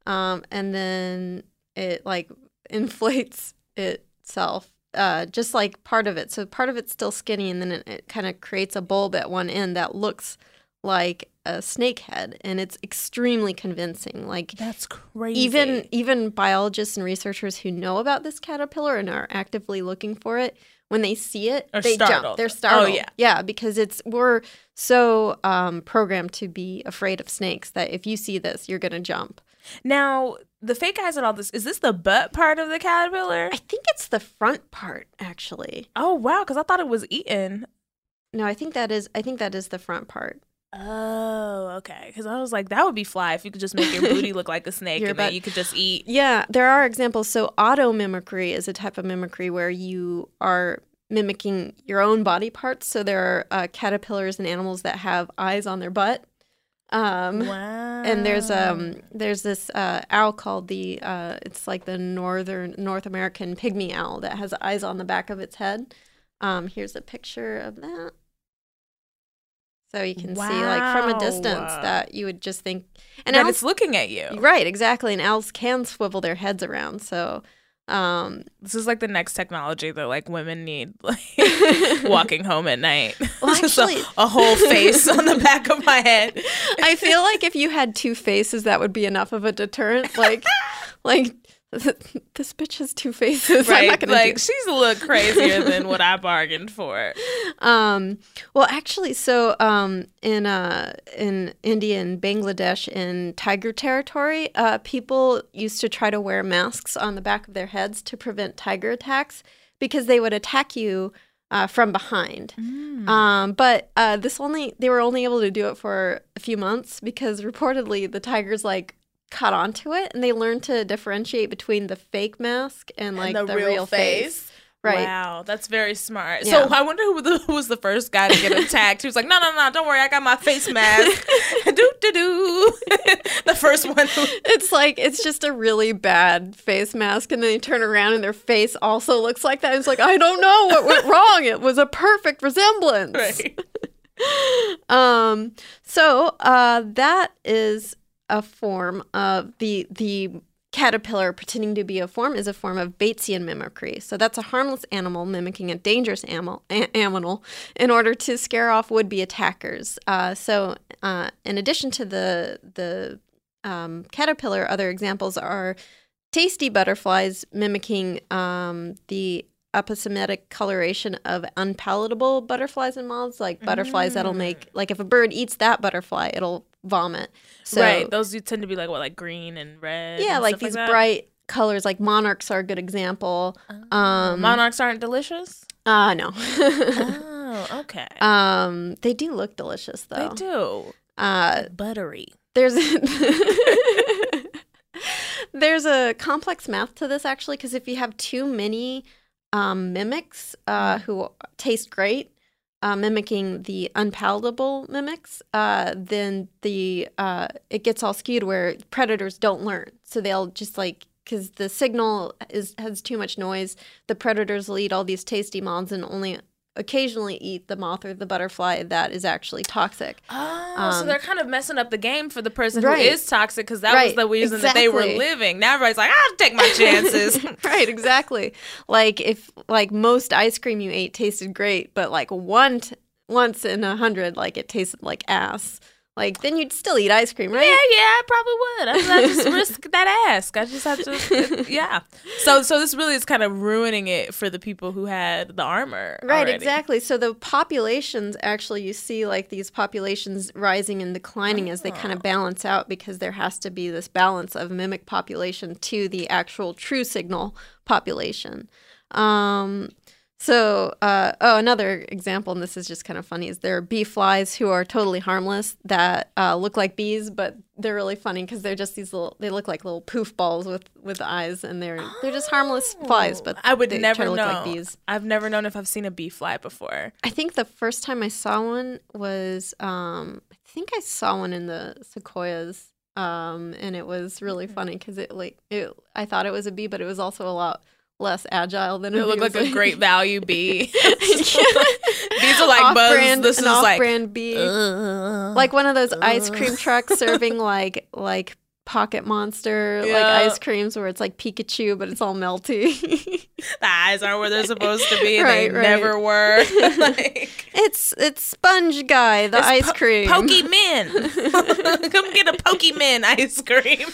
um, and then it like inflates itself, uh, just like part of it. So part of it's still skinny, and then it, it kind of creates a bulb at one end that looks like a snake head, and it's extremely convincing. Like That's crazy. even even biologists and researchers who know about this caterpillar and are actively looking for it when they see it Are they jump they're startled. Oh, yeah. yeah because it's we're so um, programmed to be afraid of snakes that if you see this you're gonna jump now the fake eyes and all this. Is this the butt part of the caterpillar? i think it's the front part actually Oh wow, because I thought it was eaten. no i think that is i think that is the front part Oh, okay. Because I was like, that would be fly if you could just make your booty look like a snake and then you could just eat. Yeah, there are examples. So auto mimicry is a type of mimicry where you are mimicking your own body parts. So there are uh, caterpillars and animals that have eyes on their butt. Um, Wow. And there's um there's this uh, owl called the uh, it's like the northern North American pygmy owl that has eyes on the back of its head. Um, here's a picture of that. So you can see like from a distance that you would just think and and owls it's looking at you. Right, exactly. And owls can swivel their heads around. So, um, This is like the next technology that like women need, like walking home at night. Well, Just a- actually- a, whole face on the back of my head. I feel like if you had two faces, that would be enough of a deterrent. Like, like this bitch has two faces. I'm right? Like she's a little crazier than what I bargained for. Um, well, actually, so um, in uh, in India and Bangladesh, in tiger territory, uh, people used to try to wear masks on the back of their heads to prevent tiger attacks because they would attack you uh, from behind. Um, but uh, this only they were only able to do it for a few months because reportedly the tigers like caught on to it and they learned to differentiate between the fake mask and like and the, real, face. Right. Wow, that's very smart. Yeah. So I wonder who, the, who was the first guy to get attacked. He was like, "No, no, no, don't worry, I got my face mask." do do do. the first one. It's like it's just a really bad face mask, and then they turn around and their face also looks like that. It's like I don't know what went wrong. It was a perfect resemblance. right. um, so uh, that is a form of the the caterpillar pretending to be a form is a form of Batesian mimicry. So that's a harmless animal mimicking a dangerous animal, a- animal in order to scare off would-be attackers. Uh, so uh, in addition to the the um, caterpillar, other examples are tasty butterflies mimicking um, the aposematic coloration of unpalatable butterflies and moths, like butterflies that'll make like if a bird eats that butterfly, it'll vomit. So right. Those do tend to be like what, like green and red. yeah, and like these that? bright colors, like monarchs are a good example. Um, monarchs aren't delicious. uh no. oh, okay. um, they do look delicious though. they do Uh, buttery. there's there's a complex math to this actually because if you have too many um, mimics uh, who taste great uh, mimicking the unpalatable mimics uh, then the uh, it gets all skewed where predators don't learn. So they'll just like because the signal is has too much noise. The predators will eat all these tasty moths and only occasionally eat the moth or the butterfly that is actually toxic Oh, so Um, they're kind of messing up the game for the person Right. who is toxic because that was the reason that they were living. Now everybody's like, I'll take my chances. right, exactly. Like if like most ice cream you ate tasted great, but like one t- once in a hundred, like it tasted like ass. Like then you'd still eat ice cream, right? Yeah, yeah, I probably would. I, I just risk that ask. I just have to, yeah. So, so this really is kind of ruining it for the people who had the armor. Right, already. exactly. So the populations actually, you see like these populations rising and declining as they kind Oh. of balance out because there has to be this balance of mimic population to the actual true signal population. Um, so, uh, oh, another example, and this is just kind of funny, is there are bee flies who are totally harmless that uh, look like bees, but they're really funny because they're just these little. They look like little poof balls with with eyes, and they're they're just harmless flies. But Oh. I would they never try to look know. like bees. I've never known if I've seen a bee fly before. I think the first time I saw one was um I think I saw one in the sequoias um and it was really funny cuz it like it I thought it was a bee but it was also a lot less agile than It bee. looked like a great value bee. These are like bugs. off-brand, This is like off-brand bee. Uh. like one of those ice cream uh. trucks serving like like pocket monster like ice creams where it's like Pikachu but it's all melty. the eyes aren't where they're supposed to be. Right, they right. never were. like, it's it's sponge guy the ice po- cream. Pokemon. Come get a Pokemon ice cream.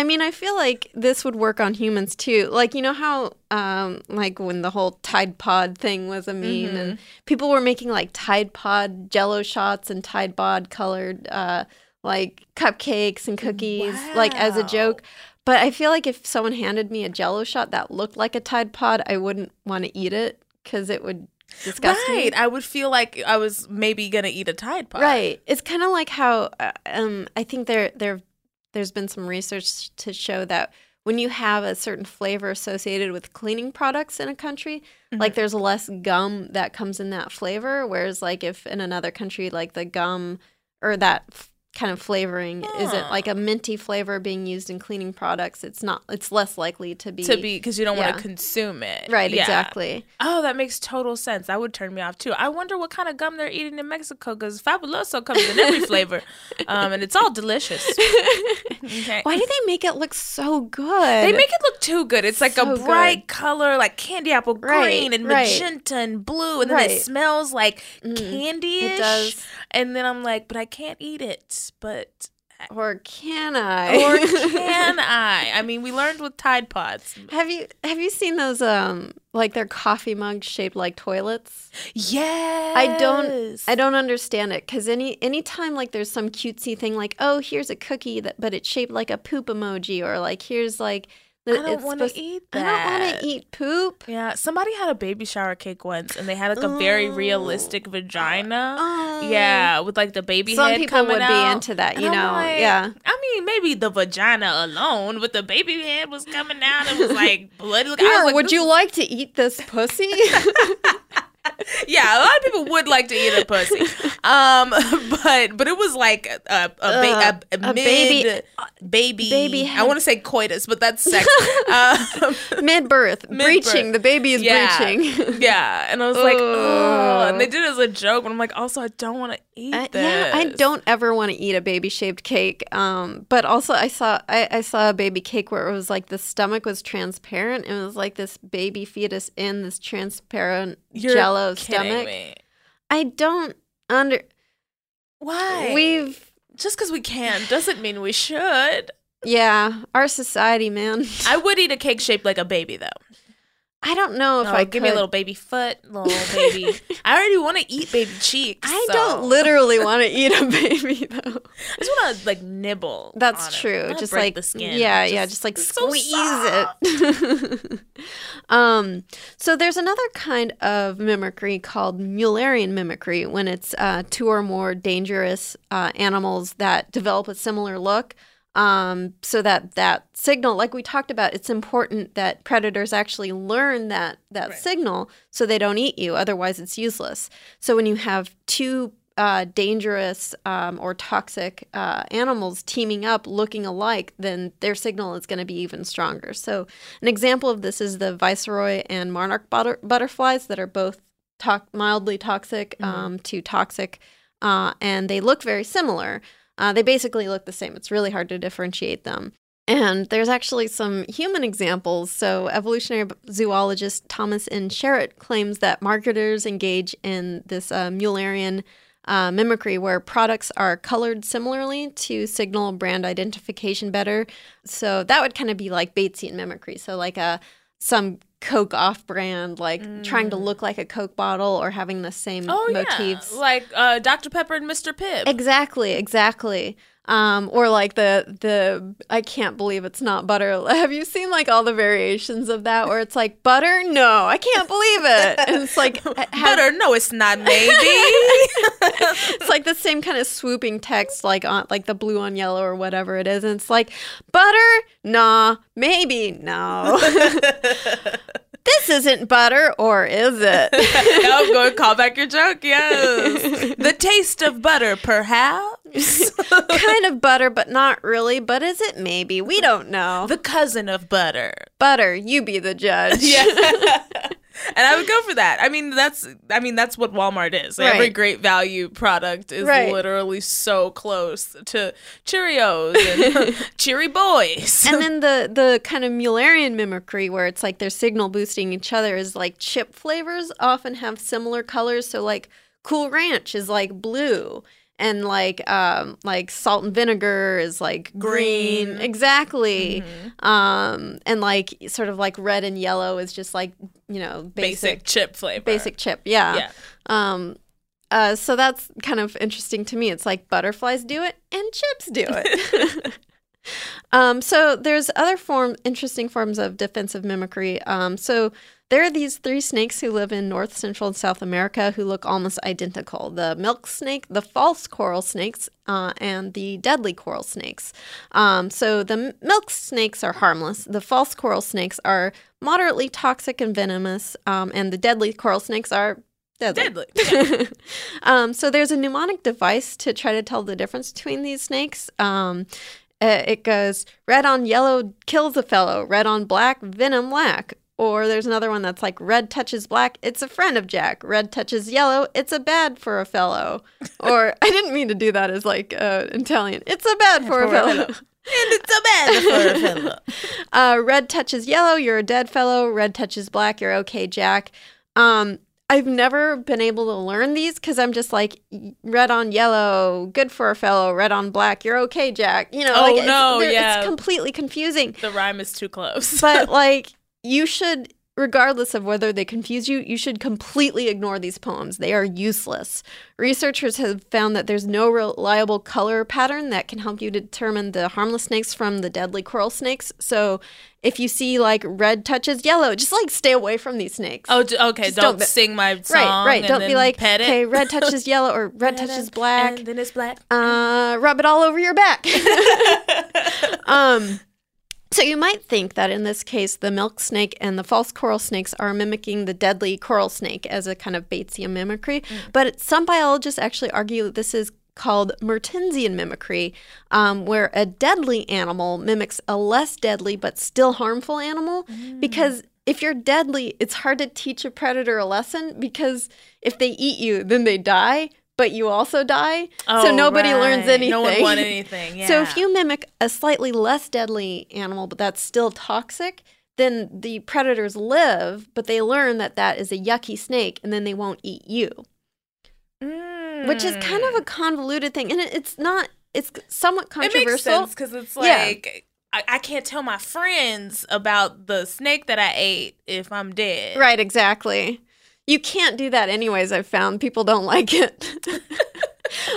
I mean, I feel like this would work on humans too. Like, you know how, um, like when the whole Tide Pod thing was a meme, and people were making like Tide Pod Jello shots and Tide Pod colored, uh, like cupcakes and cookies, like as a joke. But I feel like if someone handed me a Jello shot that looked like a Tide Pod, I wouldn't want to eat it because it would disgust me. Right. I would feel like I was maybe gonna eat a Tide Pod. Right. It's kind of like how uh, um, I think there there there's been some research to show that when you have a certain flavor associated with cleaning products in a country, mm-hmm. like there's less gum that comes in that flavor, whereas like if in another country like the gum or that f- kind of flavoring isn't like a minty flavor being used in cleaning products, it's not it's less likely to be To be because you don't want to consume it. right Yeah. exactly. Oh, that makes total sense. That would turn me off too. I wonder what kind of gum they're eating in Mexico because Fabuloso comes in every flavor, um, and it's all delicious. Okay. Why do they make it look so good? They make it look too good. It's like So a bright good. color, like candy apple Right, green and right. magenta and blue, and then Right. it smells like candy. It does. And then I'm like, but I can't eat it. But or can I? or can I? I mean, we learned with Tide Pods. Have you have you seen those um like their coffee mugs shaped like toilets? Yes. I don't I don't understand it cuz any anytime like there's some cutesy thing like oh here's a cookie that but it's shaped like a poop emoji or like here's like I don't wanna eat eat I don't want to eat poop. Yeah, somebody had a baby shower cake once, and they had like a very realistic vagina. Oh. Yeah, with like the baby Some head people would be into that, you I'm know, like- yeah. I mean, maybe the vagina alone, but the baby head was coming out. and It was like bloody. Look, I Here, like, would you like to eat this pussy? Yeah, a lot of people would like to eat a pussy. Um, but but it was like a a, a, ba- a, a mid baby- baby baby I want to say coitus, but that's sex. um, Mid birth, breaching. The baby is yeah, breaching. yeah, and I was like, oh, Ugh. and they did it as a joke, but I'm like, also, I don't want to eat Uh, yeah, I don't ever want to eat a baby shaped cake. Um, but also I saw I, I saw a baby cake where it was like the stomach was transparent. and It was like this baby fetus in this transparent You're jello stomach. me. I don't under. Why? We've just because we can doesn't mean we should. yeah, our society, man. I would eat a cake shaped like a baby though. I don't know if Oh, I give me a little baby foot, little baby. I already want to eat baby cheeks. I so- don't literally want to eat a baby though. I just want to like nibble. That's true. Just like the skin. Yeah, yeah, just like it's so squeeze it. um, so there's another kind of mimicry called Mullerian mimicry when it's uh, two or more dangerous uh, animals that develop a similar look. Um, so that that signal, like we talked about, it's important that predators actually learn that that signal so they don't eat you. Otherwise, it's useless. So when you have two uh, dangerous um, or toxic uh, animals teaming up looking alike, then their signal is going to be even stronger. So, an example of this is the viceroy and monarch butter- butterflies that are both to- mildly toxic um, to toxic, uh, and they look very similar. Uh, they basically look the same. It's really hard to differentiate them. And there's actually some human examples. So, evolutionary zoologist Thomas N. Sherratt claims that marketers engage in this uh, Mullerian uh, mimicry where products are colored similarly to signal brand identification better. So, that would kind of be like Batesian mimicry. So, like a some Coke off brand, like trying to look like a Coke bottle or having the same Oh motifs. yeah, like uh, Dr Pepper and Mr Pibb. Exactly, exactly. Um, or like the the I can't believe it's not butter. Have you seen like all the variations of that where it's like butter? No, I can't believe it. And it's like ha- has- Butter? No, it's not. Maybe. it's like the same kind of swooping text like on like the blue on yellow or whatever it is. And it's like butter? Nah, maybe no. this isn't butter, or is it? I'm going to call back your joke. Yes, the taste of butter, perhaps. kind of butter, but not really. But is it? Maybe we don't know. the cousin of butter. butter, you be the judge. Yeah. and I would go for that. I mean, that's I mean that's what Walmart is. Every Right. great value product is Right. literally so close to Cheerios and Cheery Boys. and then the the kind of Mullerian mimicry where it's like they're signal boosting each other is like chip flavors often have similar colors. So like Cool Ranch is like blue. And like um like salt and vinegar is like green. Green. Exactly. Um and like sort of like red and yellow is just like, you know, basic, basic chip flavor. basic chip. Yeah. Yeah. Um uh so that's kind of interesting to me. It's like butterflies do it and chips do it. Um, so there's other form, interesting forms of defensive mimicry. Um, so there are these three snakes who live in North, Central, and South America who look almost identical: the milk snake, the false coral snakes, uh, and the deadly coral snakes. Um, so the milk snakes are harmless. The false coral snakes are moderately toxic and venomous, um, and the deadly coral snakes are deadly. Deadly. um, so there's a mnemonic device to try to tell the difference between these snakes. Um, uh, it goes red on yellow kills a fellow, red on black venom lack. Or there's another one that's like red touches black, it's a friend of Jack. Red touches yellow, it's a bad for a fellow. or I didn't mean to do that as like uh, Italian. It's a bad for, a fellow. and it's a bad for a fellow. Uh, red touches yellow, you're a dead fellow. Red touches black, you're okay, Jack. Um, I've never been able to learn these because I'm just like red on yellow, good for a fellow. Red on black, you're okay, Jack. You know, Oh, like no, they're- yeah. it's completely confusing. The rhyme is too close. But like, you should, regardless of whether they confuse you, you should completely ignore these poems. They are useless. Researchers have found that there's no reliable color pattern that can help you determine the harmless snakes from the deadly coral snakes. So if you see like red touches yellow, just like stay away from these snakes. oh, d- okay. Just Don't, don't sing my song. right, right. and Don't be like, okay, red touches yellow or red touches black. and then it's black. Uh, rub it all over your back. um, So you might think that in this case, the milk snake and the false coral snakes are mimicking the deadly coral snake as a kind of Batesian mimicry. But some biologists actually argue that this is called Mertensian mimicry, um, where a deadly animal mimics a less deadly but still harmful animal. Because if you're deadly, it's hard to teach a predator a lesson because if they eat you, then they die. But you also die, so Oh, nobody learns anything. No one won anything. Yeah. So if you mimic a slightly less deadly animal, but that's still toxic, then the predators live, but they learn that that is a yucky snake, and then they won't eat you, which is kind of a mm. convoluted thing, and it, it's not. It's somewhat it makes controversial. sense because it's Yeah. like I, I can't tell my friends about the snake that I ate if I'm dead. Right, exactly. You can't do that anyways, I've found. People don't like it.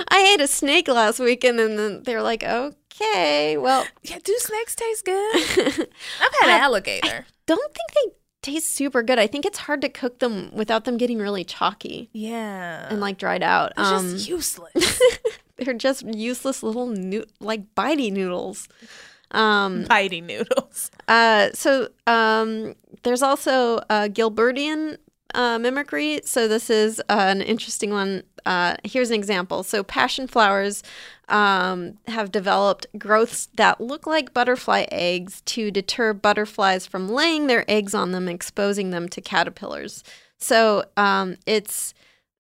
I ate a snake last week and then they're like, okay, well, Yeah, do snakes taste good? I've had I- alligator. don't think they taste super good. I think it's hard to cook them without them getting really chalky yeah. and like dried out. it's Um, just useless. they're just useless little noo- like bitey noodles. Um, Biting noodles. Uh, so um, there's also uh, Gilbertian uh, mimicry. So this is uh, an interesting one. Uh, here's an example. So passion flowers um, have developed growths that look like butterfly eggs to deter butterflies from laying their eggs on them, exposing them to caterpillars. So um, it's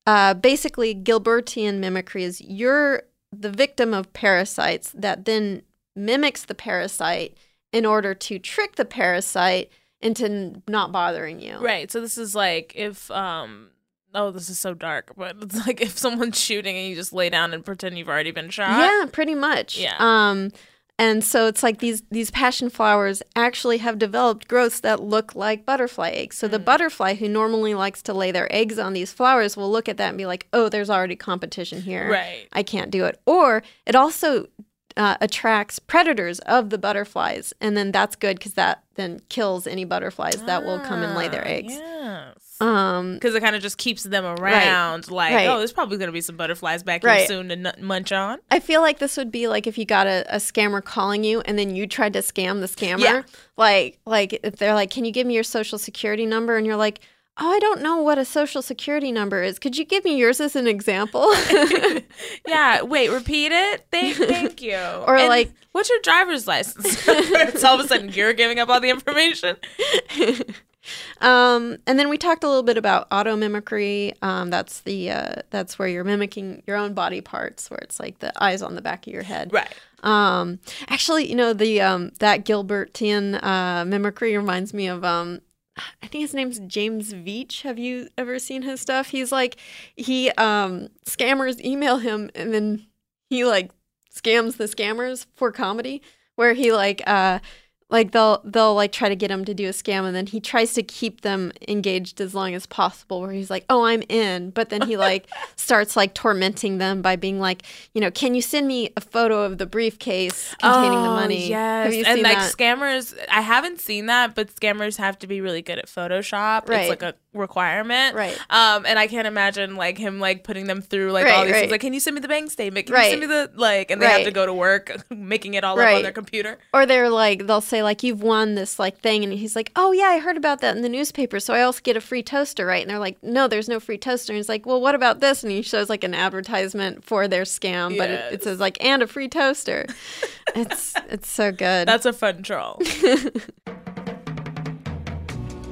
uh, basically Gilbertian mimicry is you're the victim of parasites that then mimics the parasite in order to trick the parasite into not bothering you. Right. So this is like if um oh this is so dark, but it's like if someone's shooting and you just lay down and pretend you've already been shot. Yeah, pretty much. Yeah. Um and so it's like these these passion flowers actually have developed growths that look like butterfly eggs. So the Mm. butterfly who normally likes to lay their eggs on these flowers will look at that and be like, "Oh, there's already competition here. Right. I can't do it." Or it also uh, attracts predators of the butterflies, and then that's good because that then kills any butterflies that will come and lay their Ah, eggs. Yes. Um, Because it kind of just keeps them around, like, Right. oh, there's probably going to be some butterflies back here soon to nut- munch on. I feel like this would be like if you got a, a scammer calling you and then you tried to scam the scammer. Yeah. Like like if they're like, Can you give me your social security number? And you're like, Oh, I don't know what a social security number is. Could you give me yours as an example? Yeah, wait, repeat it. Thank, thank you. Or And like- what's your driver's license? it's all of a sudden you're giving up all the information. um, and then we talked a little bit about auto mimicry. Um, that's the uh, that's where you're mimicking your own body parts, where it's like the eyes on the back of your head. Right. Um, actually, you know the um that Gilbertian uh, mimicry reminds me of um. I think his name's James Veitch. Have you ever seen his stuff? He's like, he um scammers email him and then he like scams the scammers for comedy, where he like uh like they'll they'll like try to get him to do a scam and then he tries to keep them engaged as long as possible where he's like oh i'm in but then he like starts like tormenting them by being like you know can you send me a photo of the briefcase containing the money Oh, Yes. and like that? scammers, I haven't seen that, but scammers have to be really good at Photoshop. Right. It's like a requirement. Right. Um, and I can't imagine like him like putting them through like all these right. things. Like, can you send me the bank statement? Can Right. you send me the like? And they have to go to work making it all up on their computer. or they're like they'll say like you've won this like thing. And he's like oh yeah i heard about that in the newspaper so i also get a free toaster right? And they're like no there's no free toaster. And he's like well what about this? And he shows like an advertisement for their scam but it, it says like and a free toaster. It's it's so good. That's a fun troll.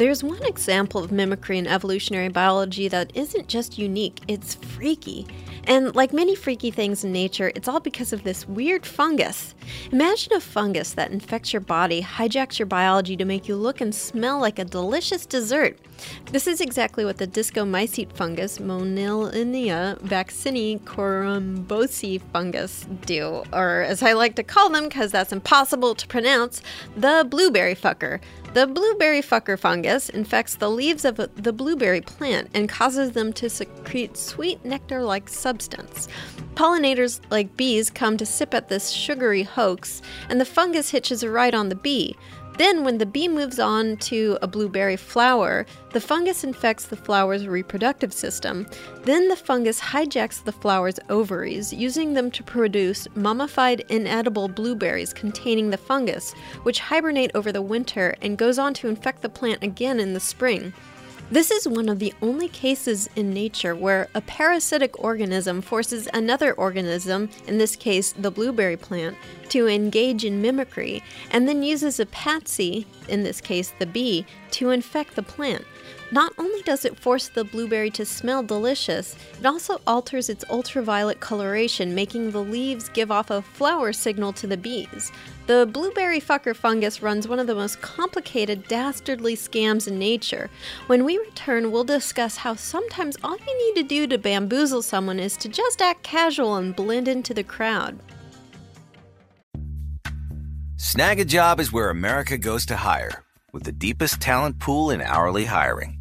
There's one example of mimicry in evolutionary biology that isn't just unique, it's freaky. And like many freaky things in nature, it's all because of this weird fungus. Imagine a fungus that infects your body, hijacks your biology to make you look and smell like a delicious dessert. This is exactly what the discomycete fungus, Monilinia vaccinii corymbosi fungus, do, or as I like to call them because that's impossible to pronounce, the blueberry fucker. The blueberry fucker fungus infects the leaves of the blueberry plant and causes them to secrete sweet nectar like substance. Pollinators like bees come to sip at this sugary hoax, and the fungus hitches a ride on the bee. Then, when the bee moves on to a blueberry flower, the fungus infects the flower's reproductive system. Then, the fungus hijacks the flower's ovaries, using them to produce mummified, inedible blueberries containing the fungus, which hibernate over the winter and goes on to infect the plant again in the spring. This is one of the only cases in nature where a parasitic organism forces another organism, in this case the blueberry plant, to engage in mimicry and then uses a patsy, in this case the bee, to infect the plant. Not only does it force the blueberry to smell delicious, it also alters its ultraviolet coloration, making the leaves give off a flower signal to the bees. The blueberry fucker fungus runs one of the most complicated, dastardly scams in nature. When we return, we'll discuss how sometimes all you need to do to bamboozle someone is to just act casual and blend into the crowd. Snagajob is where America goes to hire, with the deepest talent pool in hourly hiring.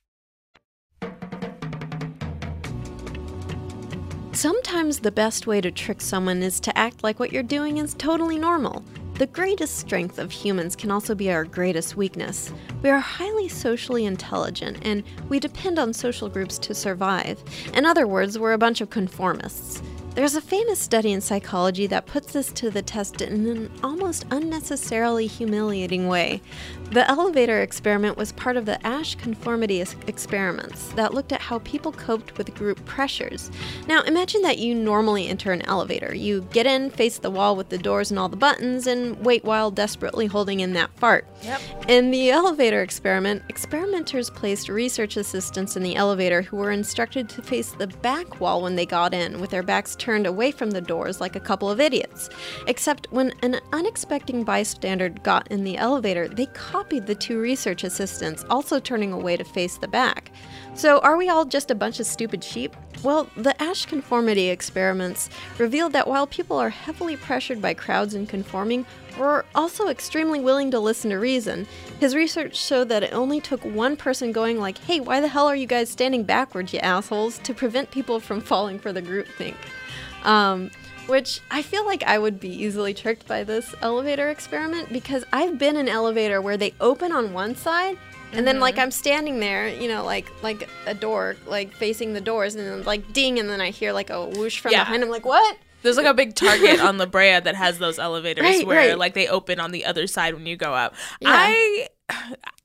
Sometimes the best way to trick someone is to act like what you're doing is totally normal. The greatest strength of humans can also be our greatest weakness. We are highly socially intelligent and we depend on social groups to survive. In other words, we're a bunch of conformists. There's a famous study in psychology that puts this to the test in an almost unnecessarily humiliating way. The elevator experiment was part of the Asch conformity experiments that looked at how people coped with group pressures. Now, imagine that you normally enter an elevator. You get in, face the wall with the doors and all the buttons, and wait while desperately holding in that fart. Yep. In the elevator experiment, experimenters placed research assistants in the elevator who were instructed to face the back wall when they got in, with their backs turned away from the doors like a couple of idiots. Except when an unexpected bystander got in the elevator, they copied the two research assistants, also turning away to face the back. So, are we all just a bunch of stupid sheep? Well, the Asch conformity experiments revealed that while people are heavily pressured by crowds in conforming, we're also extremely willing to listen to reason. His research showed that it only took one person going like, "Hey, why the hell are you guys standing backwards, you assholes?" to prevent people from falling for the groupthink. Um, which I feel like I would be easily tricked by this elevator experiment because I've been in an elevator where they open on one side and then like I'm standing there, you know, like like a door, like facing the doors, and then like ding, and then I hear like a whoosh from Yeah. behind. I'm like, what? There's like a big Target on La Brea that has those elevators Right, where right. like they open on the other side when you go up. Yeah. I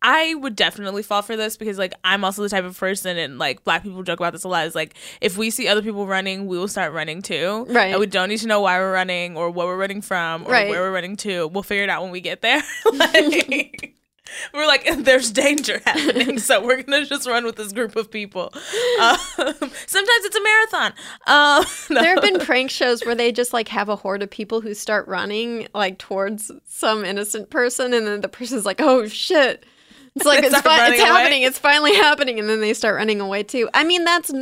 I would definitely fall for this because like I'm also the type of person and like black people joke about this a lot is like if we see other people running, we will start running too. Right. And we don't need to know why we're running or what we're running from or Right. where we're running to. We'll figure it out when we get there. like We're like, there's danger happening, so we're gonna just run with this group of people. Um, sometimes it's a marathon. Um, no. There have been prank shows where they just like have a horde of people who start running like towards some innocent person, and then the person's like, "Oh shit!" It's like it's, fi- it's happening. It's finally happening, and then they start running away too. I mean, that's.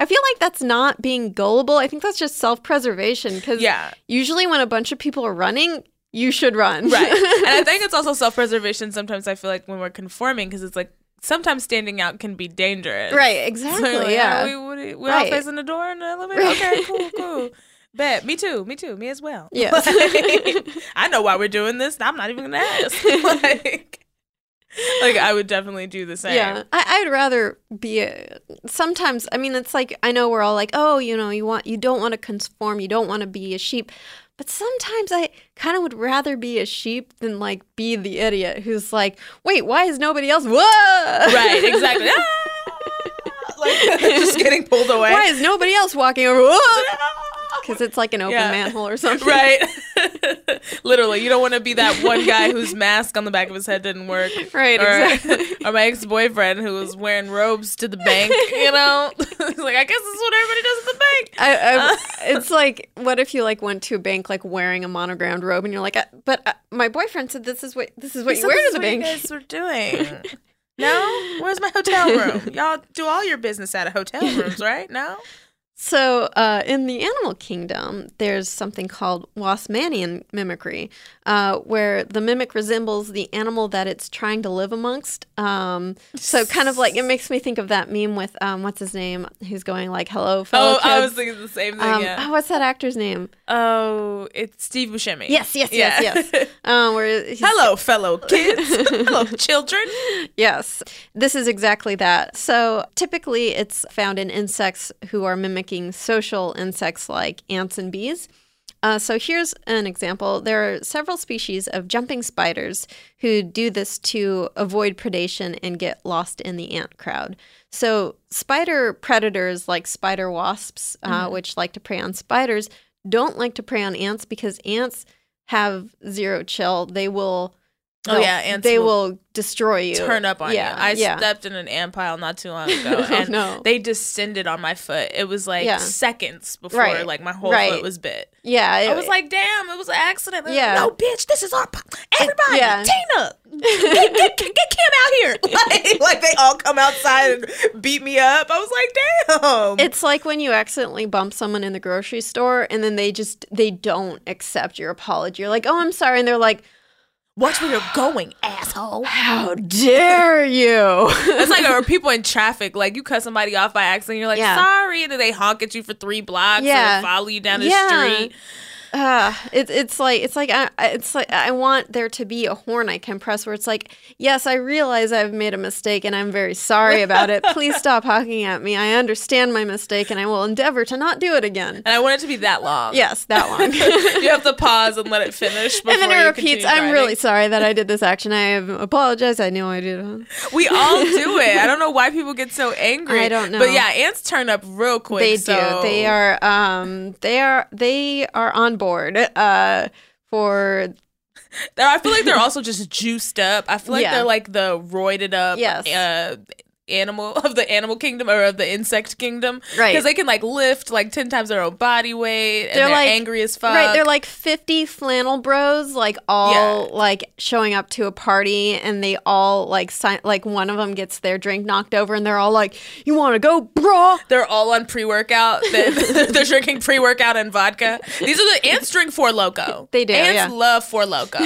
I feel like that's not being gullible. I think that's just self preservation because Yeah. usually when a bunch of people are running, you should run. right. And I think it's also self preservation. Sometimes I feel like when we're conforming, because it's like sometimes standing out can be dangerous. right. So Exactly. like, yeah. "Oh, we, are we're Right. all facing the door in the elevator. Okay, cool, cool. Bet. Me too. Me too. Me as well. Yeah. Like, I know why we're doing this. I'm not even gonna ask. like, like I would definitely do the same. Yeah, I, I'd rather be. A, sometimes, I mean, it's like I know we're all like, oh, you know, you want, you don't want to conform, you don't want to be a sheep, but sometimes I kind of would rather be a sheep than like be the idiot who's like, wait, why is nobody else? Whoa! Right. Exactly. Ah! like just getting pulled away. why is nobody else walking over? Because it's like an open Yeah. manhole or something. Right. Literally, you don't want to be that one guy whose mask on the back of his head didn't work. Right, Or, exactly. or my ex boyfriend who was wearing robes to the bank, you know? He's like, I guess this is what everybody does at the bank. I, I, it's like, what if you like went to a bank like wearing a monogrammed robe, and you're like, uh, but uh, my boyfriend said this is what this is what you wear to the bank. You guys were doing. No? Where's my hotel room? Y'all do all your business out of hotel rooms, right? No? So, uh, in the animal kingdom, there's something called Wasmannian mimicry, uh, where the mimic resembles the animal that it's trying to live amongst. Um, so, kind of like it makes me think of that meme with um, what's his name? Who's going like, "Hello, fellow Oh, I was thinking the same thing, Um, yeah. oh, what's that actor's name? Oh, it's Steve Buscemi. Yes, yes, yes, Yeah. yes. Um, where he's, Hello, fellow kids. Hello, children. Yes, this is exactly that. So typically it's found in insects who are mimicking social insects like ants and bees. Uh, so here's an example. There are several species of jumping spiders who do this to avoid predation and get lost in the ant crowd. So spider predators like spider wasps, uh, which like to prey on spiders, don't like to prey on ants because ants have zero chill. They will. Oh, they'll- yeah, ants they will will, destroy you. turn up on yeah, you. I yeah. stepped in an ant pile not too long ago, Oh, and no. they descended on my foot. It was like Yeah. seconds before Right. like my whole Right. foot was bit. Yeah, I it- was like, "Damn, it was an accident." Yeah. like, no, bitch, this is our po- everybody. yeah. Tina, get, get, get Kim out here. Like, like they all come outside and beat me up. I was like, "Damn." It's like when you accidentally bump someone in the grocery store and then they just they don't accept your apology. You're like, "Oh, I'm sorry." And they're like, Watch where you're going, asshole. "How dare you?" It's like there are people in traffic, like you cut somebody off by accident, you're like, Yeah. sorry, and then they honk at you for three blocks Yeah. or follow you down the Yeah. street. Uh, it, it's like it's like I, it's like I want there to be a horn I can press where it's like, yes, I realize I've made a mistake and I'm very sorry about it. Please stop honking at me. I understand my mistake and I will endeavor to not do it again. And I want it to be that long. Yes, that long. you have to pause and let it finish. Before and then it repeats, "I'm really sorry that I did this action. I apologize. I know I did." it." We all do it. I don't know why people get so angry. I don't know. But yeah, ants turn up real quick. They so- do. They are. Um. They are. They are on board. Uh. For I feel like they're also just juiced up. I feel like Yeah. they're like the roided up Yes. uh, animal of the animal kingdom or of the insect kingdom. Right. Because they can like lift like 10 times their own body weight They're they're, like- angry as fuck. right, they're like fifty flannel bros, like all Yeah. like showing up to a party, and they all like sign. Like one of them gets their drink knocked over, and they're all like, "You want to go, bro?" They're all on pre workout. They're, they're drinking pre workout and vodka. These are the ants drink Four Loko. They do, Ants yeah. love Four Loko.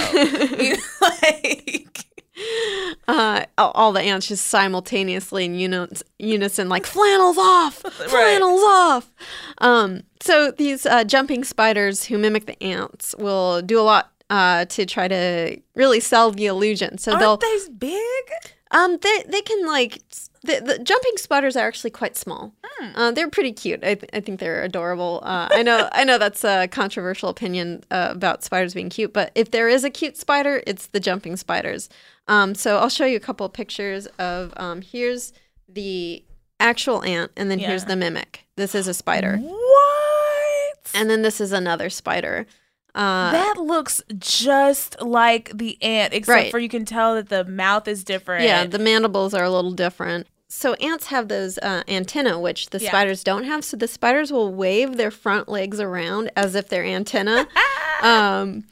Like, Uh, all, the ants just simultaneously in uni- unison, like flannels off, flannels off. Um, so these uh, jumping spiders who mimic the ants will do a lot uh, to try to really sell the illusion. So they'll aren't they big? um they they can like the, the jumping spiders are actually quite small. Uh, they're pretty cute. I, th- I think they're adorable. Uh, I know I know that's a controversial opinion uh, about spiders being cute, but if there is a cute spider, it's the jumping spiders. Um, so I'll show you a couple of pictures of um, here's the actual ant, and then here's the mimic. This is a spider, What? and then this is another spider. Uh, that looks just like the ant, except Right. for you can tell that the mouth is different. yeah, the mandibles are a little different. So ants have those uh, antenna, which the Yeah. spiders don't have. So the spiders will wave their front legs around as if they're antenna. um,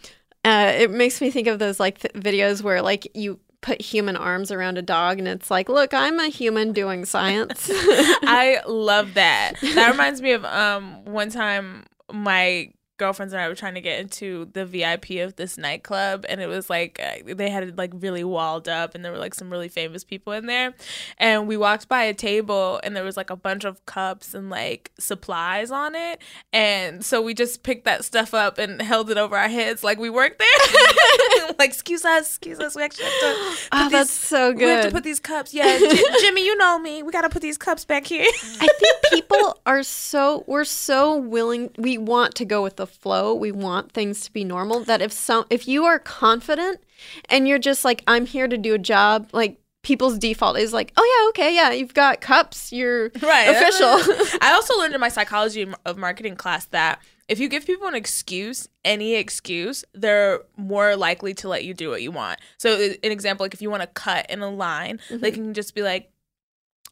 uh, it makes me think of those like th- videos where like you put human arms around a dog, and it's like, look, I'm a human doing science. I love that. That reminds me of um one time my girlfriends and I were trying to get into the VIP of this nightclub and it was like uh, they had it like really walled up and there were like some really famous people in there. And we walked by a table and there was like a bunch of cups and like supplies on it. And so we just picked that stuff up and held it over our heads like we worked there. Like excuse us excuse us we actually have to put oh, these- that's so good. we have to put these cups. Yeah J- Jimmy you know me. We got to put these cups back here. I think people are so we're so willing we want to go with the flow. We want things to be normal that if some if you are confident and you're just like I'm here to do a job, like people's default is like, "Oh yeah, okay, yeah, you've got cups, you're right official." i also learned in my psychology of marketing class that if you give people an excuse any excuse they're more likely to let you do what you want so an example like if you want to cut in a line Mm-hmm. they can just be like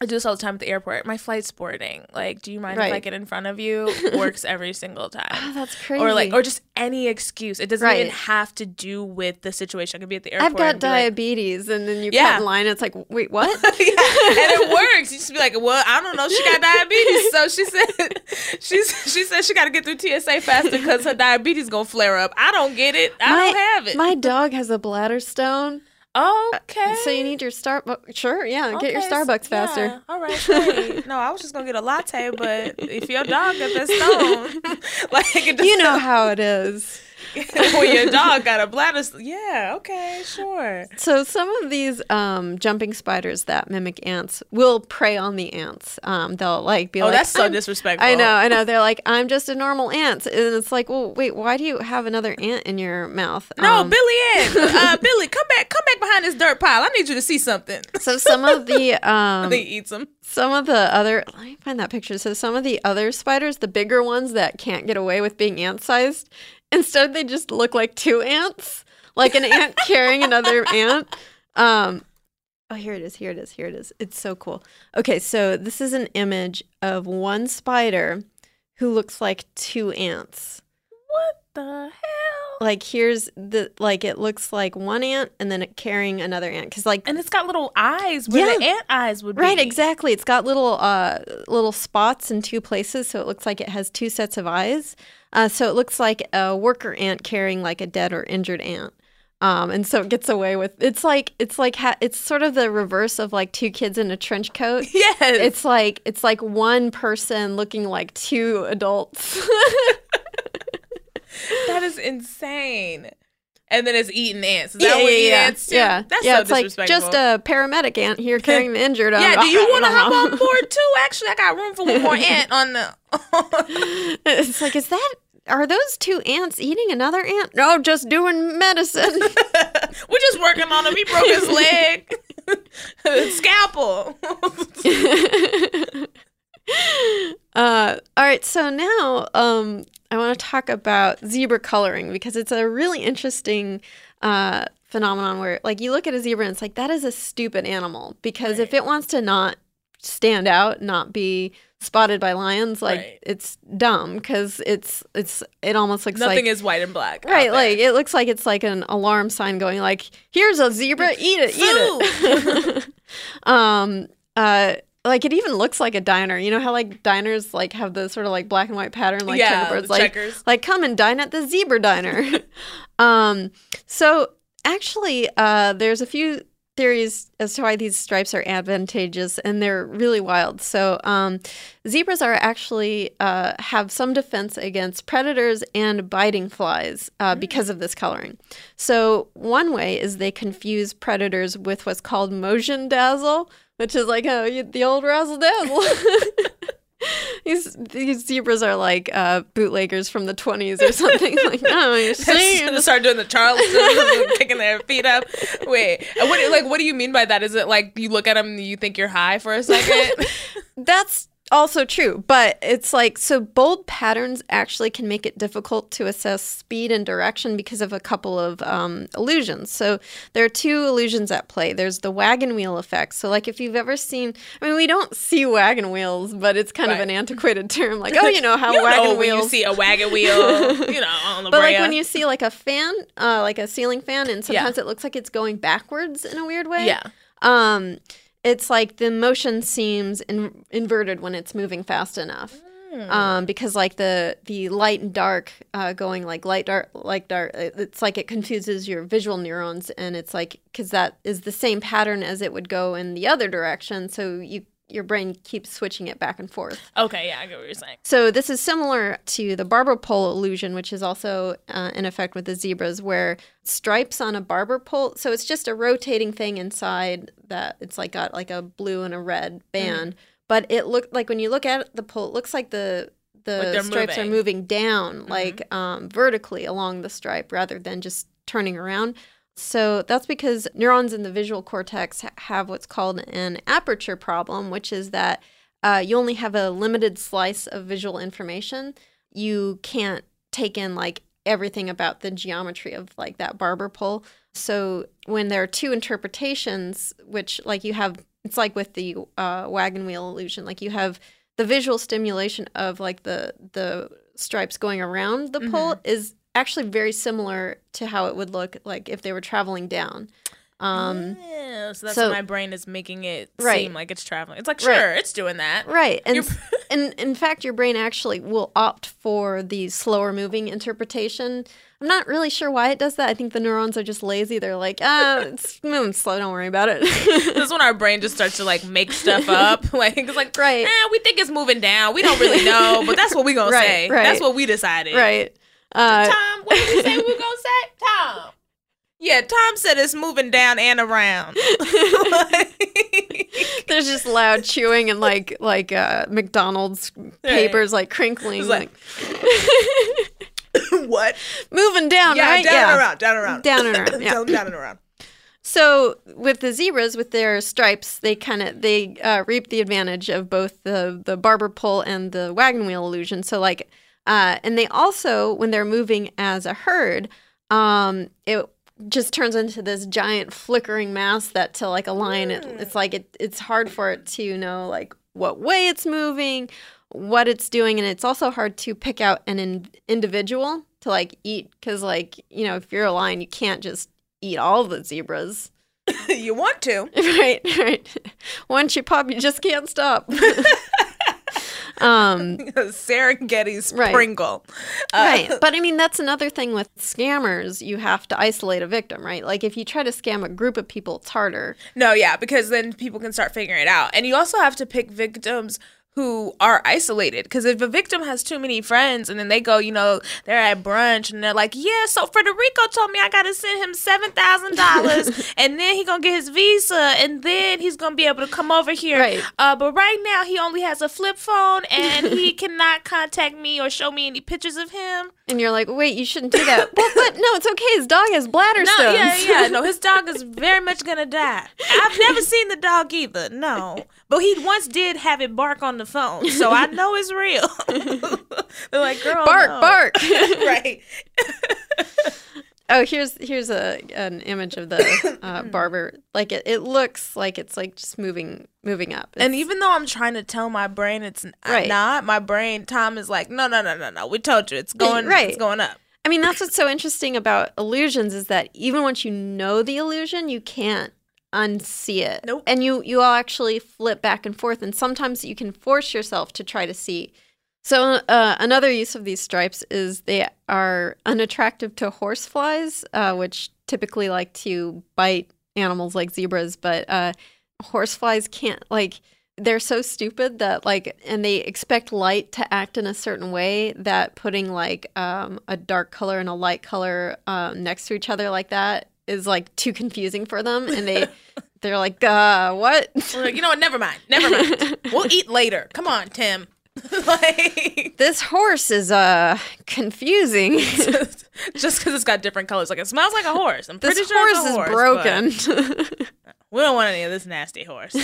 I do this all the time at the airport. My flight's boarding. Like, do you mind if I get in front of you? Works every single time. oh, that's crazy. Or like, or just any excuse. It doesn't Right. even have to do with the situation. I could be at the airport. I've got and be like, diabetes, and then you Yeah. cut in line. It's like, wait, what? yeah, and it works. You just be like, well, I don't know. She got diabetes, so she said she's she said she got to get through TSA faster because her diabetes is gonna flare up. I don't get it. I don't have it. My dog has a bladder stone, okay. so you need your Starbucks. Sure, yeah, get your Starbucks s- faster. yeah, all right, great. No, I was just gonna get a latte, but if your dog got that stone, like You know how it is. when your dog got a bladder, yeah, okay, sure. So some of these um, jumping spiders that mimic ants will prey on the ants. Um, they'll like be Oh, like, that's so disrespectful. I know, I know. They're like, I'm just a normal ant, and it's like, well, wait, why do you have another ant in your mouth? No, Um, Billy Ann, uh, Billy, come back, come back behind this dirt pile. I need you to see something. So some of the um, they eats them. some of the other let me find that picture. So some of the other spiders, the bigger ones that can't get away with being ant sized, instead they just look like two ants, like an ant carrying another ant. Um, oh, here it is. Here it is. Here it is. It's so cool. Okay, so this is an image of one spider who looks like two ants. What the hell? Like here's the like it looks like one ant and then it carrying another ant because like And it's got little eyes where the ant eyes would be. Right, exactly. It's got little uh, little spots in two places, so it looks like it has two sets of eyes. Uh, so it looks like a worker ant carrying like a dead or injured ant. Um, and so it gets away with it's like it's like ha- it's sort of the reverse of like two kids in a trench coat. Yes. It's like it's like one person looking like two adults. that is insane. And then it's eating ants. Is yeah, that what yeah, eat yeah, ants too? yeah. That's yeah, so it's like just a paramedic ant here carrying the injured. yeah, do you want to hop on board too? Actually, I got room for one more ant on the. It's like, is that are those two ants eating another ant? No, just doing medicine. We're just working on him. He broke his leg. Scalpel. Uh, all right, so now um, I want to talk about zebra coloring because it's a really interesting uh, phenomenon where, like, you look at a zebra and it's like that is a stupid animal because if it wants to not stand out, not be spotted by lions, like Right. it's dumb because it's it's it almost looks like Nothing like is white and black. Right, like it looks like it's like an alarm sign going like, "Here's a zebra, eat it, eat it." um, uh, like it even looks like a diner. You know how like diners like have the sort of like black and white pattern, like Yeah, checkerboards, the like checkers. like come and dine at the zebra diner. um, so actually, uh, there's a few theories as to why these stripes are advantageous and they're really wild. So, um, zebras are actually uh, have some defense against predators and biting flies uh, because of this coloring. So, one way is they confuse predators with what's called motion dazzle, which is like oh, you- the old razzle dazzle. These these zebras are like uh, bootleggers from the twenties or something. like, oh, you're seeing to start doing the Charleston, kicking their feet up. Wait, what? Like, what do you mean by that? Is it like you look at them and you think you're high for a second? That's also true, but it's like so bold patterns actually can make it difficult to assess speed and direction because of a couple of um, illusions. So there are two illusions at play. There's the wagon wheel effect. So like if you've ever seen, I mean, we don't see wagon wheels, but it's kind of an antiquated term. Like oh, you know how you wagon know when wheels. you see a wagon wheel, you know, on the but like when you see like a fan, uh, like a ceiling fan, and Yeah. sometimes it looks like it's going backwards in a weird way. yeah, Um, it's like the motion seems in- inverted when it's moving fast enough. Hmm. Um, because like the the light and dark uh, going like light dark like dark it's like it confuses your visual neurons and it's like because that is the same pattern as it would go in the other direction so you your brain keeps switching it back and forth okay, yeah, I get what you're saying. so this is similar to the barber pole illusion, which is also uh, in effect with the zebras, where stripes on a barber pole. So it's just a rotating thing inside that it's like got like a blue and a red band, but it looked like when you look at the pole, it looks like the the Like stripes moving. are moving down, like um, vertically along the stripe, rather than just turning around. So that's because neurons in the visual cortex have what's called an aperture problem, which is that uh, you only have a limited slice of visual information. You can't take in like everything about the geometry of like that barber pole. So when there are two interpretations, which like you have, it's like with the uh, wagon wheel illusion, like you have the visual stimulation of like the the stripes going around the pole is actually very similar to how it would look like if they were traveling down. Um, Yeah, so that's so- why my brain is making it Right. seem like it's traveling. It's like Right. sure, it's doing that. Right. And, and in fact, your brain actually will opt for the slower moving interpretation. I'm not really sure why it does that. I think the neurons are just lazy. They're like, ah, it's moving slow. Don't worry about it. This is when our brain just starts to like make stuff up. Like it's like Right. eh, we think it's moving down. We don't really know, but that's what we gonna Right, say. right. That's what we decided. right. Uh, Tom, what did we say we were gonna say? Tom. Yeah, Tom said it's moving down and around. there's just loud chewing and like like uh, McDonald's papers like crinkling, It's like, like- what? moving down, Yeah, right? down yeah. and around, down and around, Down and around, yeah. down, down and around. So with the zebras, with their stripes, they kind of they uh, reap the advantage of both the the barber pole and the wagon wheel illusion. So like, uh, and they also when they're moving as a herd, um, it just turns into this giant flickering mass that to like a lion, it, it's like it, it's hard for it to know like what way it's moving, what it's doing, and it's also hard to pick out an in- individual to like eat because like you know if you're a lion, you can't just eat all the zebras. you want to? right, right. Once you pop, you just can't stop. Um, Serengeti's Right. Pringle. Uh, right. But I mean, that's another thing with scammers. You have to isolate a victim, right? Like if you try to scam a group of people, it's harder. No, yeah, because then people can start figuring it out. And you also have to pick victims who are isolated. Because if a victim has too many friends and then they go, you know, they're at brunch and they're like, yeah, so Federico told me I got to send him $7,000 and then he going to get his visa and then he's going to be able to come over here. Right. Uh, but right now he only has a flip phone and he cannot contact me or show me any pictures of him. And you're like, wait, you shouldn't do that. well, but no, it's okay. His dog has bladder No, stones. yeah, yeah. No, his dog is very much gonna die. I've never seen the dog either. No, but he once did have it bark on the phone, so I know it's real. They're like, girl, bark, no." bark. right? oh, here's here's a an image of the uh, barber. Like it, it looks like it's like just moving moving up. And even though I'm trying to tell my brain it's Right. not, my brain Tom is like, no, no, no, no, no. We told you it's going, Right. it's going up. I mean, that's what's so interesting about illusions is that even once you know the illusion, you can't unsee it. Nope. And you you all actually flip back and forth, and sometimes you can force yourself to try to see. So uh, another use of these stripes is they are unattractive to horseflies, uh, which typically like to bite animals like zebras, but uh, horseflies can't like they're so stupid that like and they expect light to act in a certain way that putting like um, a dark color and a light color uh, next to each other like that is like too confusing for them and they they're like uh what like, you know what? Never mind. Never mind. we'll eat later. Come on, Tim. like, this horse is uh confusing just because it's got different colors, like it smells like a horse. I'm pretty this sure horse it's a is horse, but- broken We don't want any of this nasty horse.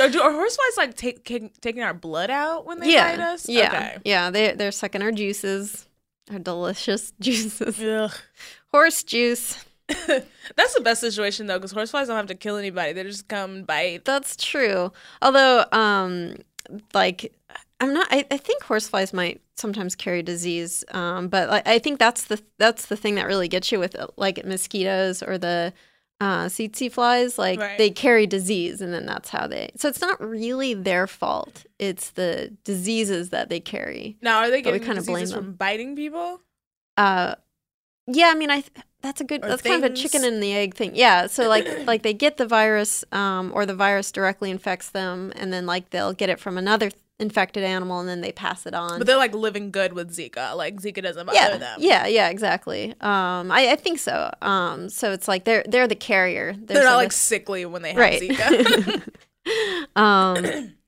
Are, do, are horseflies like take, take, taking our blood out when they yeah, bite us? yeah, Okay. yeah. They they're sucking our juices, our delicious juices, Ugh. Horse juice. That's the best situation though, because horseflies don't have to kill anybody; they just come and bite. That's true. Although, um, like, I'm not. I, I think horseflies might sometimes carry disease. Um, but like, I think that's the that's the thing that really gets you with like mosquitoes or the uh, tsetse flies. Like, Right. they carry disease, and then that's how they. So it's not really their fault. It's the diseases that they carry. Now, are they But we getting kinda blame diseases them. from biting people? Uh, yeah, I mean, I th- that's a good. That's kind of a chicken and the egg thing. Yeah, so like like they get the virus, um, or the virus directly infects them, and then like they'll get it from another infected animal, and then they pass it on. But they're like living good with Zika. Like Zika doesn't bother yeah, them. yeah, yeah, exactly. Um, I, I think so. Um, so it's like they're they're the carrier. They're sort not like sickly when they have right. Zika. um,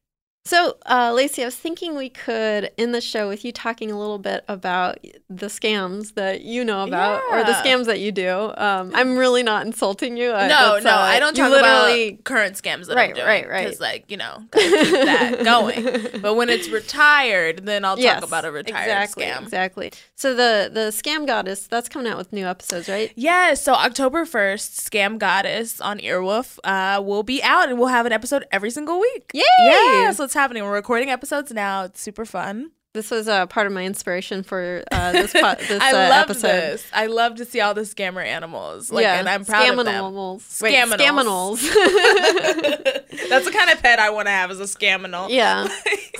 so, uh, Laci, I was thinking we could end the show with you talking a little bit about the scams that you know about, or the scams that you do. Um, I'm really not insulting you. I- no, no, uh, I don't talk literally- about current scams that Right, I'm doing. right, right. Because, like, you know, keep that going. But when it's retired, then I'll Yes, talk about a retired exactly, scam. Exactly. So the the scam goddess that's coming out with new episodes, right? Yeah, so October 1st, Scam Goddess on Earwolf uh, will be out and we'll have an episode every single week. Yay! Yeah, so it's happening. We're recording episodes now. It's super fun. This was uh, part of my inspiration for uh, this po- this I uh, love episode. this. I love to see all the scammer animals. Like, yeah, and I'm proud of them. Scaminals. Wait, Scaminals. That's the kind of pet I want to have as a scaminal. yeah.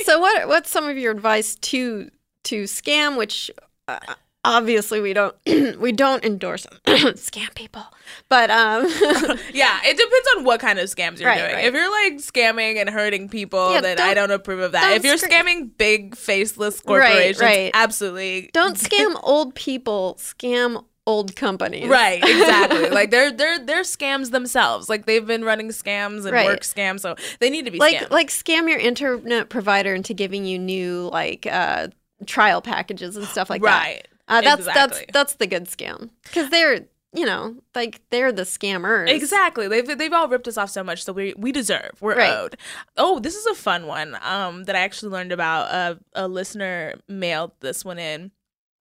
So what what's some of your advice to to scam? Which uh, obviously we don't we don't endorse scam people, but um, Yeah, it depends on what kind of scams you're Right, doing. right. If you're like scamming and hurting people, Yeah, then I don't- approve of that. If you're scr- scamming big faceless Right, corporations, right. absolutely don't scam old people. Scam old companies. Right, exactly. like they're they're they're scams themselves. Like they've been running scams and Right. work scams, so they need to be like scammed. like scam your internet provider into giving you new like uh trial packages and stuff like that. right. Uh, that's Exactly. that's that's the good scam because they're you know like they're the scammers. Exactly. They've they've all ripped us off so much, so we we deserve. We're Right. owed. Oh, this is a fun one. Um, that I actually learned about. Uh, a listener mailed this one in.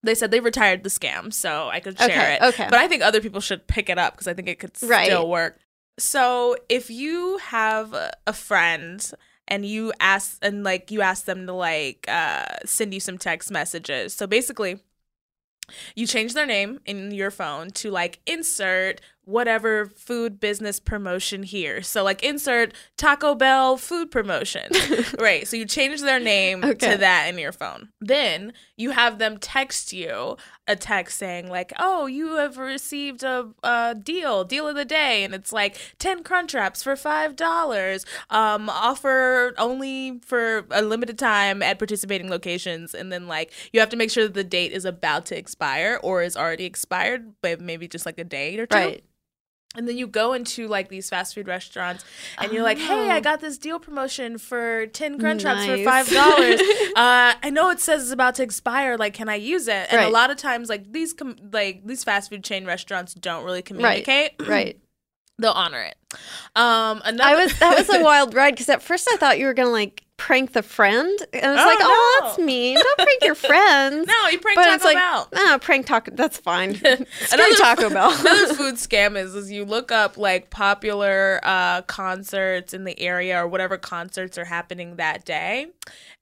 They said they retired the scam, so I could share Okay, it. okay. But I think other people should pick it up because I think it could Right. still work. So if you have a a friend and you ask and like you ask them to like uh, send you some text messages, so basically you change their name in your phone to like insert whatever food business promotion here. So like insert Taco Bell food promotion. right. So you change their name Okay. to that in your phone. Then you have them text you a text saying like, "Oh, you have received a, a deal, deal of the day." And it's like 10 crunch wraps for $5. Um offer only for a limited time at participating locations and then like you have to make sure that the date is about to expire or is already expired, but maybe just like a date or two. Right. And then you go into like these fast food restaurants and you're like, hey, I got this deal promotion for 10 crunch wraps for $5. uh, I know it says it's about to expire. Like, can I use it? And Right. a lot of times, like these, com- like these fast food chain restaurants don't really communicate. Right. They'll honor it. Um, another I was that was a wild ride because at first I thought you were gonna like prank the friend. And it's Oh, like, oh, no. that's mean. Don't prank your friends. no, you prank but Taco it's like, Bell. no, prank Taco. That's fine. Another- Taco Bell. Another food scam is is you look up like popular uh, concerts in the area or whatever concerts are happening that day,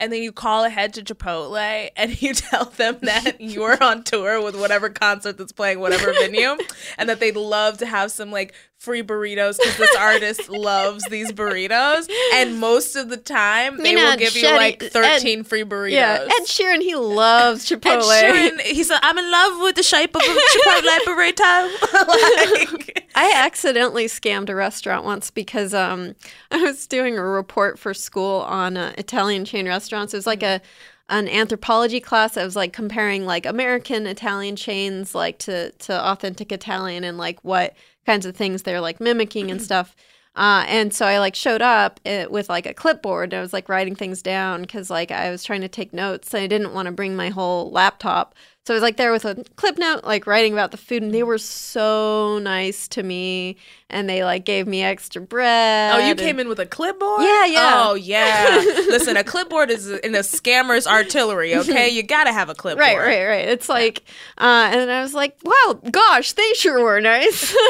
and then you call ahead to Chipotle and you tell them that you're on tour with whatever concert that's playing whatever venue, and that they'd love to have some like free burritos because this artist loves these burritos, and most of the time they You know, will give you like Ed- 13 free burritos. yeah, Ed Sheeran, he loves Chipotle. Ed Sheeran, he said, "I'm in love with the shape of a Chipotle burrito." like, I accidentally scammed a restaurant once because um, I was doing a report for school on uh, Italian chain restaurants. It was like a an anthropology class. I was like comparing like American Italian chains like to to authentic Italian and like what kinds of things they're like mimicking and stuff. Uh, and so I like showed up uh, with like a clipboard and I was like writing things down because like I was trying to take notes. I didn't want to bring my whole laptop. So I was like there with a clip note, like writing about the food, and they were so nice to me, and they like gave me extra bread. Oh, you and- came in with a clipboard? Yeah, yeah. Oh, yeah. Listen, a clipboard is in a scammer's artillery, okay? You gotta have a clipboard. Right, right, right. It's like, uh, and I was like, wow, gosh, they sure were nice.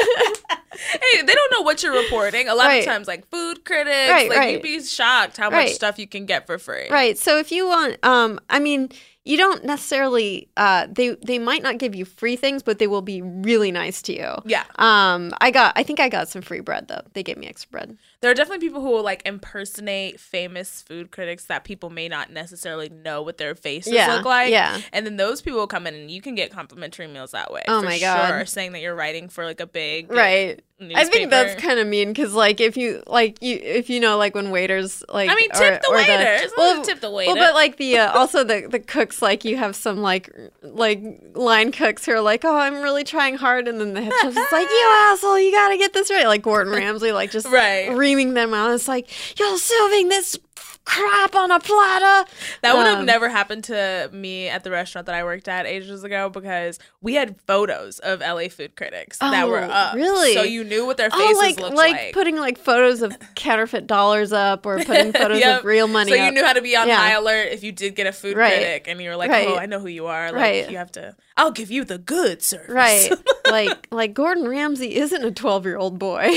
Hey, they don't know what you're reporting. A lot Right. of times, like food critics, Right, like right. you'd be shocked how much stuff you can get for free. Right. So if you want, um, I mean, you don't necessarily. Uh, they they might not give you free things, but they will be really nice to you. Yeah. Um, I got. I think I got some free bread though. They gave me extra bread. There are definitely people who will like impersonate famous food critics that people may not necessarily know what their faces Yeah, look like. yeah. And then those people will come in and you can get complimentary meals that way. Oh my God. Sure, saying that you're writing for like a big Right. I think that's kind of mean because, like, if you like you if you know like when waiters like I mean, tip the waiters. Let's tip the Well, but like the uh, also the the cooks like you have some like like line cooks who are like, oh, I'm really trying hard, and then the head chef is like, you asshole, you got to get this right. Like Gordon Ramsay, like just Right. Reaming them out. It's like you're serving this crap on a platter. That would have Um, never happened to me at the restaurant that I worked at ages ago because we had photos of LA food critics that were Oh, up. really? So you knew what their faces Oh, like looked like, like. putting like photos of counterfeit dollars up or putting photos Yep. of real money. So you knew how to be on Yeah. high alert if you did get a food Right. critic and you were like, Right. "Oh, I know who you are." Like Right. you have to. I'll give you the good service. Right. like like Gordon Ramsay isn't a 12-year-old boy.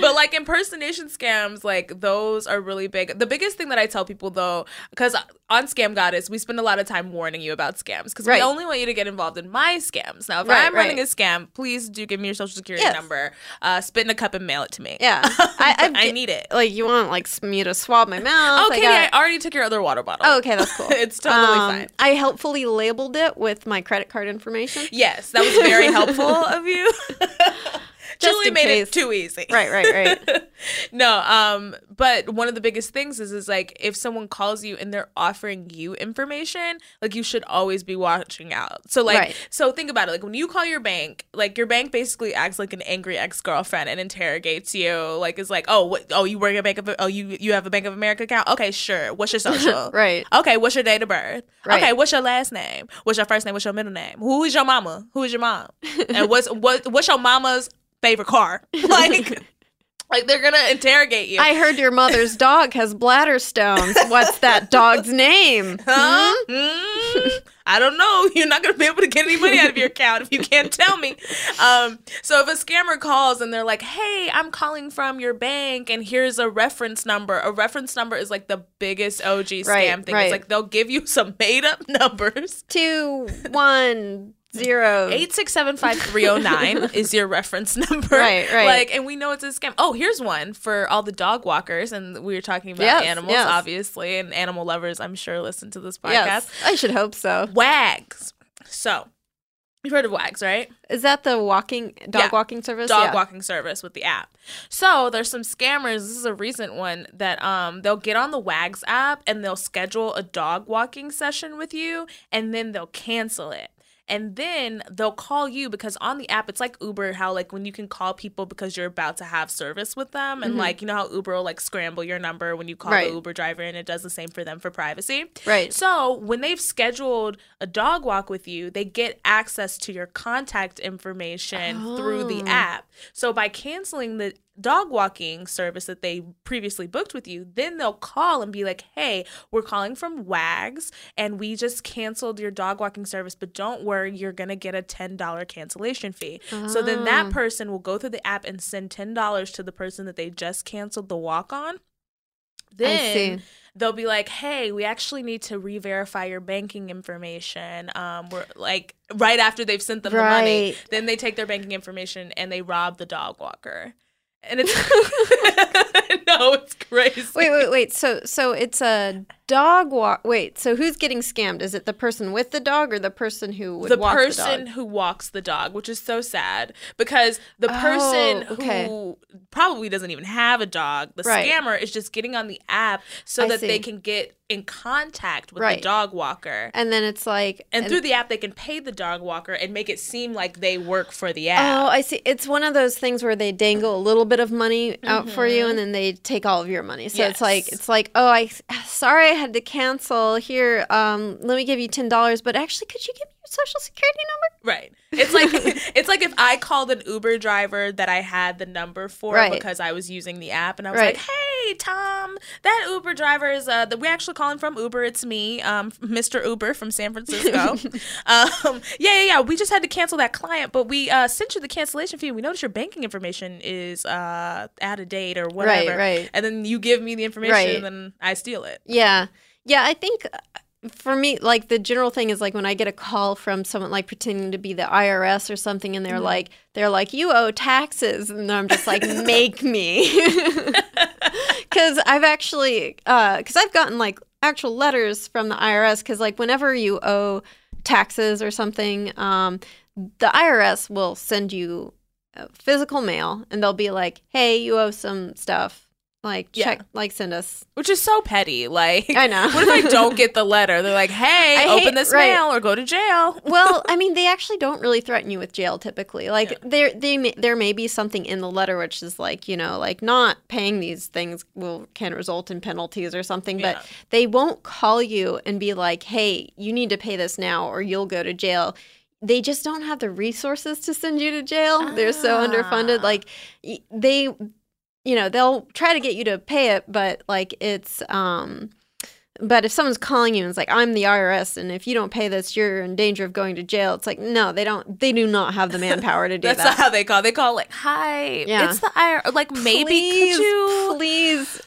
But like impersonation scams, like those are really big. The biggest thing that I tell people though, because on Scam Goddess, we spend a lot of time warning you about scams because Right. we only want you to get involved in my scams. Now, if Right, I'm running a scam, please do give me your social security Yes. number, uh, spit in a cup and mail it to me. yeah. I I, need it. like you want like me to swab my mouth. Okay, I I, already took your other water bottle. Oh, okay, that's cool. it's totally Um, fine. I helpfully labeled it with my credit card information. Yes, that was very helpful of you. Just Julie made case. it too easy. Right, right, right. no, um, but one of the biggest things is is like if someone calls you and they're offering you information, like you should always be watching out. So like Right. so think about it. Like when you call your bank, like your bank basically acts like an angry ex girlfriend and interrogates you. Like is like, oh, what, oh, you work at Bank of oh you you have a Bank of America account? Okay, sure. What's your social? Right. Okay, what's your date of birth? Right. Okay, what's your last name? What's your first name? What's your middle name? Who is your mama? Who is your mom? and what's what what's your mama's favorite car? Like like they're gonna interrogate you. I heard your mother's dog has bladder stones. What's that dog's name? Huh? Hmm? Mm, I don't know. You're not gonna be able to get any money out of your account if you can't tell me. Um, so if a scammer calls and they're like, "Hey, I'm calling from your bank, and here's a reference number." A reference number is like the biggest OG scam Right, thing. right. It's like they'll give you some made up numbers. Two one zero. Eight six seven five three zero nine is your reference number. Right, right. Like, and we know it's a scam. Oh, here's one for all the dog walkers, and we were talking about Yes, animals, yes. obviously, and animal lovers. I'm sure listen to this podcast. Yes, I should hope so. Wags. So, you've heard of Wags, right? Is that the walking dog Yeah. walking service? Dog Yeah. walking service with the app. So, there's some scammers. This is a recent one that um they'll get on the Wags app and they'll schedule a dog walking session with you and then they'll cancel it. And then they'll call you because on the app it's like Uber how like when you can call people because you're about to have service with them and mm-hmm. like you know how Uber will like scramble your number when you call Right. the Uber driver and it does the same for them for privacy. Right. So when they've scheduled a dog walk with you, they get access to your contact information through the oh. app. So by canceling the dog walking service that they previously booked with you, then they'll call and be like, hey, we're calling from WAGs and we just canceled your dog walking service, but don't worry, you're going to get a $10 cancellation fee. So then that person will go through the app and send $10 to the person that they just canceled the walk on. Then they'll be like, "Hey, we actually need to re-verify your banking information." Um, we're like right after they've sent them the money, then they take their banking information and they rob the dog walker. And it's no, it's crazy. Wait, wait, wait. So, so it's a dog walk. Wait, so who's getting scammed? Is it the person with the dog or the person who would the person the who walks the dog, which is so sad because the person Oh, okay. who probably doesn't even have a dog, the Right. scammer is just getting on the app so I that they can get in contact with Right. the dog walker. And then it's like, And, through the app, they can pay the dog walker and make it seem like they work for the app. Oh, I see. It's one of those things where they dangle a little bit of money out for you, Mhm. and then they take all of your money. So it's like it's like, oh, I sorry, I had to cancel. Here, um, let me give you ten dollars, but actually, could you give me social security number? Right. It's like it's like if I called an Uber driver that I had the number for Right. because I was using the app and I was Right. like, "Hey, Tom, that Uber driver is uh that we actually calling from Uber. It's me, um Mr. Uber from San Francisco. um yeah, yeah, yeah. We just had to cancel that client, but we uh sent you the cancellation fee. We noticed your banking information is uh out of date or whatever. right. And then you give me the information Right. and then I steal it. Yeah. Yeah, I think uh, for me, like the general thing is like when I get a call from someone like pretending to be the IRS or something, and they're Mm-hmm. like, they're like, you owe taxes, and I'm just like, make me, because I've actually, because I've gotten like actual letters from the IRS, because like whenever you owe taxes or something, um, the IRS will send you uh, physical mail, and they'll be like, hey, you owe some stuff. Like Yeah. check, like send us Which is so petty. Like I know. what if I don't get the letter? They're like, "Hey, I open hate- this right. mail or go to jail." well, I mean, they actually don't really threaten you with jail typically. Like there, they may, there may be something in the letter which is like you know, like not paying these things will can result in penalties or something, Yeah. but they won't call you and be like, "Hey, you need to pay this now or you'll go to jail." They just don't have the resources to send you to jail. They're so underfunded. Ah. Like they, you know, they'll try to get you to pay it, but like it's um but if someone's calling you and it's like, I'm the IRS, and if you don't pay this, you're in danger of going to jail, it's like, no, they don't, they do not have the manpower to do That's that. That's not how they call. They call like, "Hi, Yeah. it's the IR." Like maybe please, could you please?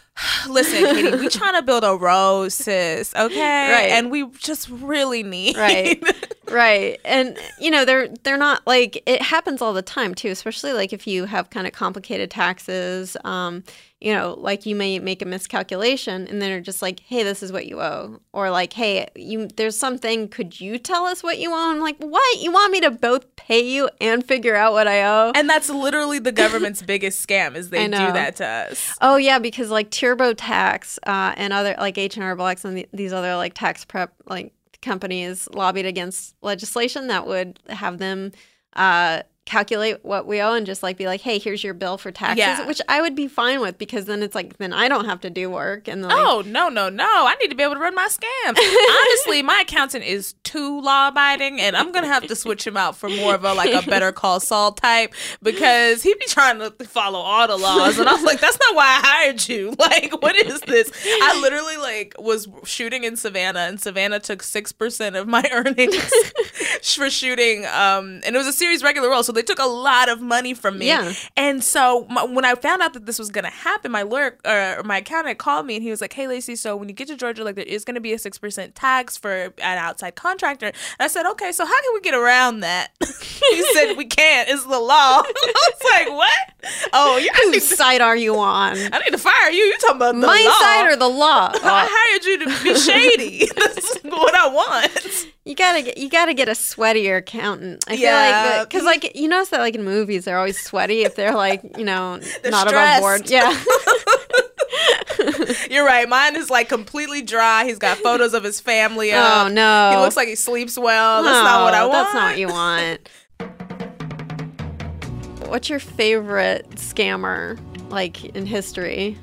Listen, Katie? We trying to build a road, sis. Okay, Right. And we just really need Right. right. And you know, they're they're not like it happens all the time too, especially like if you have kind of complicated taxes. Um, you know, like you may make a miscalculation and then they're just like, hey, this is what you owe. Or like, hey, you there's something, could you tell us what you owe? I'm like, what? You want me to both pay you and figure out what I owe? And that's literally the government's biggest scam is they do that to us. Oh yeah, because like TurboTax uh, and other like H and R Blocks and the, these other like tax prep like companies lobbied against legislation that would have them uh, calculate what we owe and just like be like, hey, here's your bill for taxes, Yeah. which I would be fine with because then it's like then I don't have to do work and like, Oh no no no! I need to be able to run my scams. Honestly, my accountant is too law abiding, and I'm gonna have to switch him out for more of a like a Better Call Saul type because he'd be trying to follow all the laws, and I was like, that's not why I hired you. Like, what is this? I literally like was shooting in Savannah, and Savannah took six percent of my earnings for shooting, um, and it was a series regular role, so they took a lot of money from me. Yeah. And so my, when I found out that this was going to happen, my lawyer uh, or my accountant called me and he was like, "Hey, Laci, so when you get to Georgia, like there is going to be a six percent tax for an outside contractor." And I said, "Okay, so how can we get around that?" he said, "We can't. It's the law." I was like, "What? Oh, you whose side are you on? I need to fire you. You talking about the My law? side or the law? I hired you to be shady. That's what I want." You gotta get you gotta get a sweatier accountant. I feel Yeah. like because like you notice that like in movies they're always sweaty if they're like you know They're not above board. Yeah. You're right. Mine is like completely dry. He's got photos of his family. Oh, up. Oh, no. He looks like he sleeps well. That's not what I want. That's not what you want. What's your favorite scammer like in history?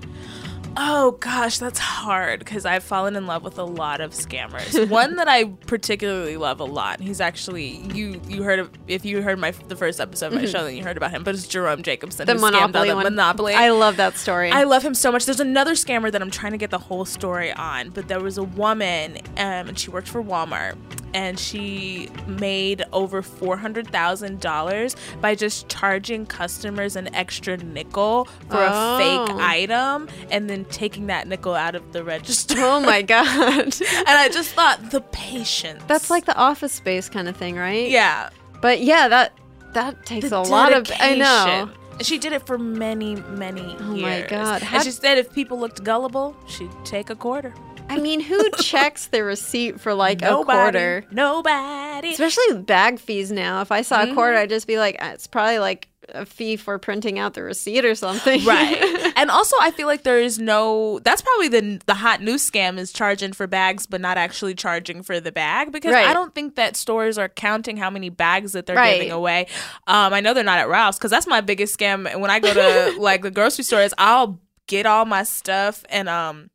Oh gosh, that's hard because I've fallen in love with a lot of scammers. One that I particularly love a lot. He's actually you you heard of if you heard my the first episode of my show then you heard about him. But it's Jerome Jacobson. Mm-hmm. The who scammed all Monopoly the one. Monopoly. I love that story. I love him so much. There's another scammer that I'm trying to get the whole story on, but there was a woman, um, and she worked for Walmart, and she made over four hundred thousand dollars by just charging customers an extra nickel for a fake Oh. item, and then taking that nickel out of the register. oh my god. and I just thought the patience. That's like the office space kind of thing, right? yeah, But yeah, that that takes the a lot of I know. She did it for many, many Oh my God. How- And she said if people looked gullible, she'd take a quarter. I mean, who checks the receipt for like a quarter? Nobody. Especially with bag fees now. If I saw a quarter, Mm-hmm. I'd just be like, "Uh, it's probably like a fee for printing out the receipt or something. right. and also, I feel like there is no. That's probably the the hot new scam is charging for bags, but not actually charging for the bag because Right. I don't think that stores are counting how many bags that they're Right. giving away. Um, I know they're not at Ralph's because that's my biggest scam. And when I go to like the grocery stores, I'll get all my stuff and um.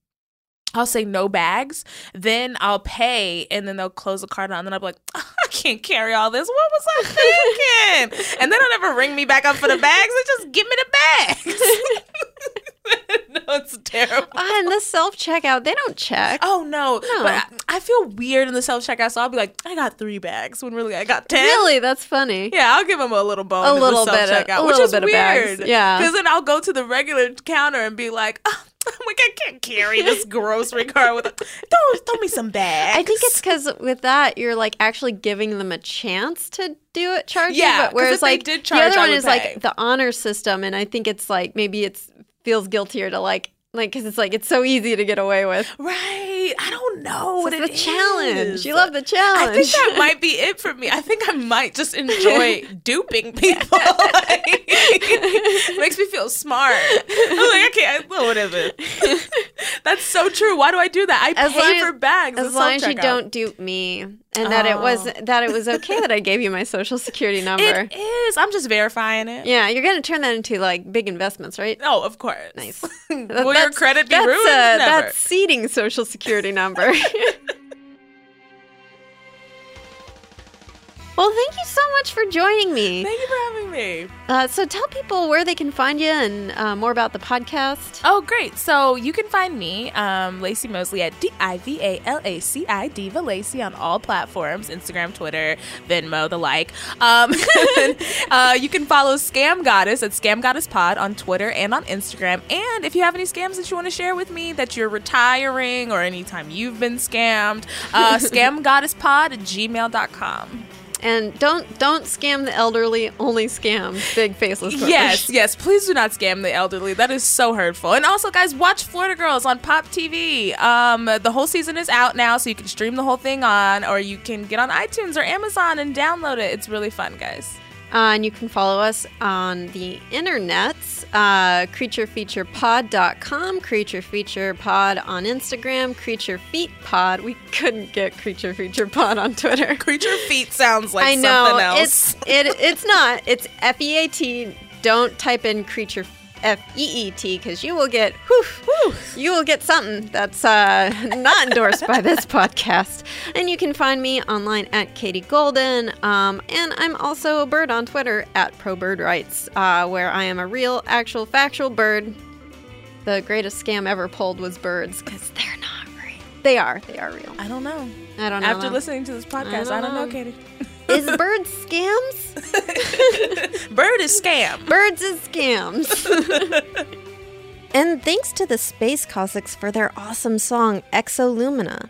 I'll say no bags, then I'll pay, and then they'll close the card out, and then I'll be like, "Ah, I can't carry all this. What was I thinking? and then they'll never ring me back up for the bags. They just give me the bags. no, it's terrible. Ah, and the self checkout, they don't check. Oh no, No. but I, I feel weird in the self checkout, so I'll be like, I got three bags when really I got ten. Really, that's funny. Yeah, I'll give them a little bone. A in little the bit of- self-checkout, a which little is bit of weird. bags, yeah. because then I'll go to the regular counter and be like, oh, I'm like, I can't carry this grocery cart with. A, throw, throw me some bags. I think it's because with that you're like actually giving them a chance to do it, charge Yeah, you. But whereas like did the other one is pay. like the honor system, and I think it's like maybe it's feels guiltier to like like because it's like it's so easy to get away with. right. I don't know what it's it the challenge. is. You love the challenge. I think that might be it for me. I think I might just enjoy duping people. Like, makes me feel smart. I'm like, okay, I, well, whatever. That's so true. Why do I do that? I As pay for as- bags. as long as you don't dupe me, and that it was Oh. that it was okay that I gave you my social security number. It is. I'm just verifying it. Yeah, you're gonna turn that into like big investments, right? Oh, of course. Nice. Will That- your credit be that's, ruined? Uh, that's seeding social security number. well, thank you so much for joining me. Thank you for having me. Uh, so tell people where they can find you and uh, more about the podcast. Oh, great. So you can find me, um, Laci Mosley, at D I V A L A C I, Diva Laci, on all platforms Instagram, Twitter, Venmo, the like. Um, uh, you can follow Scam Goddess at Scam Goddess Pod on Twitter and on Instagram. And if you have any scams that you want to share with me that you're retiring or anytime you've been scammed, uh, scamgoddesspod at gmail.com. And don't don't scam the elderly. Only scam big faceless. Yes, yes. Please do not scam the elderly. That is so hurtful. And also, guys, watch Florida Girls on Pop TV. Um, the whole season is out now, so you can stream the whole thing on, or you can get on iTunes or Amazon and download it. It's really fun, guys. Uh, and you can follow us on the internets, uh, creaturefeaturepod.com, creaturefeaturepod on Instagram, Creature Feet Pod. We couldn't get Creature Feature Pod on Twitter. Creature feet sounds like I know something else. it's it it's not. It's F E A T. Don't type in creature F E E T because you will get whew, you will get something that's uh, not endorsed by this podcast. And you can find me online at Katie Golden. Um, and I'm also a bird on Twitter at Pro Bird Rights, uh, where I am a real, actual, factual bird. The greatest scam ever pulled was birds because they're not real. They are. They are real. I don't know. I don't know. After listening to this podcast, I don't know, know. Katie. Is birds scams? Bird is scam. Birds is scams. and thanks to the Space Cossacks for their awesome song Exolumina.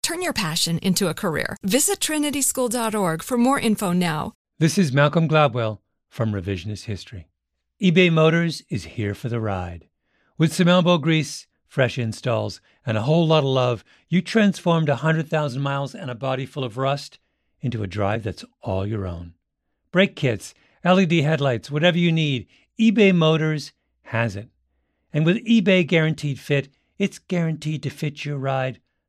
Turn your passion into a career. Visit trinityschool.org for more info now. This is Malcolm Gladwell from Revisionist History. eBay Motors is here for the ride. With some elbow grease, fresh installs, and a whole lot of love, you transformed a 100,000 miles and a body full of rust into a drive that's all your own. Brake kits, LED headlights, whatever you need, eBay Motors has it. And with eBay Guaranteed Fit, it's guaranteed to fit your ride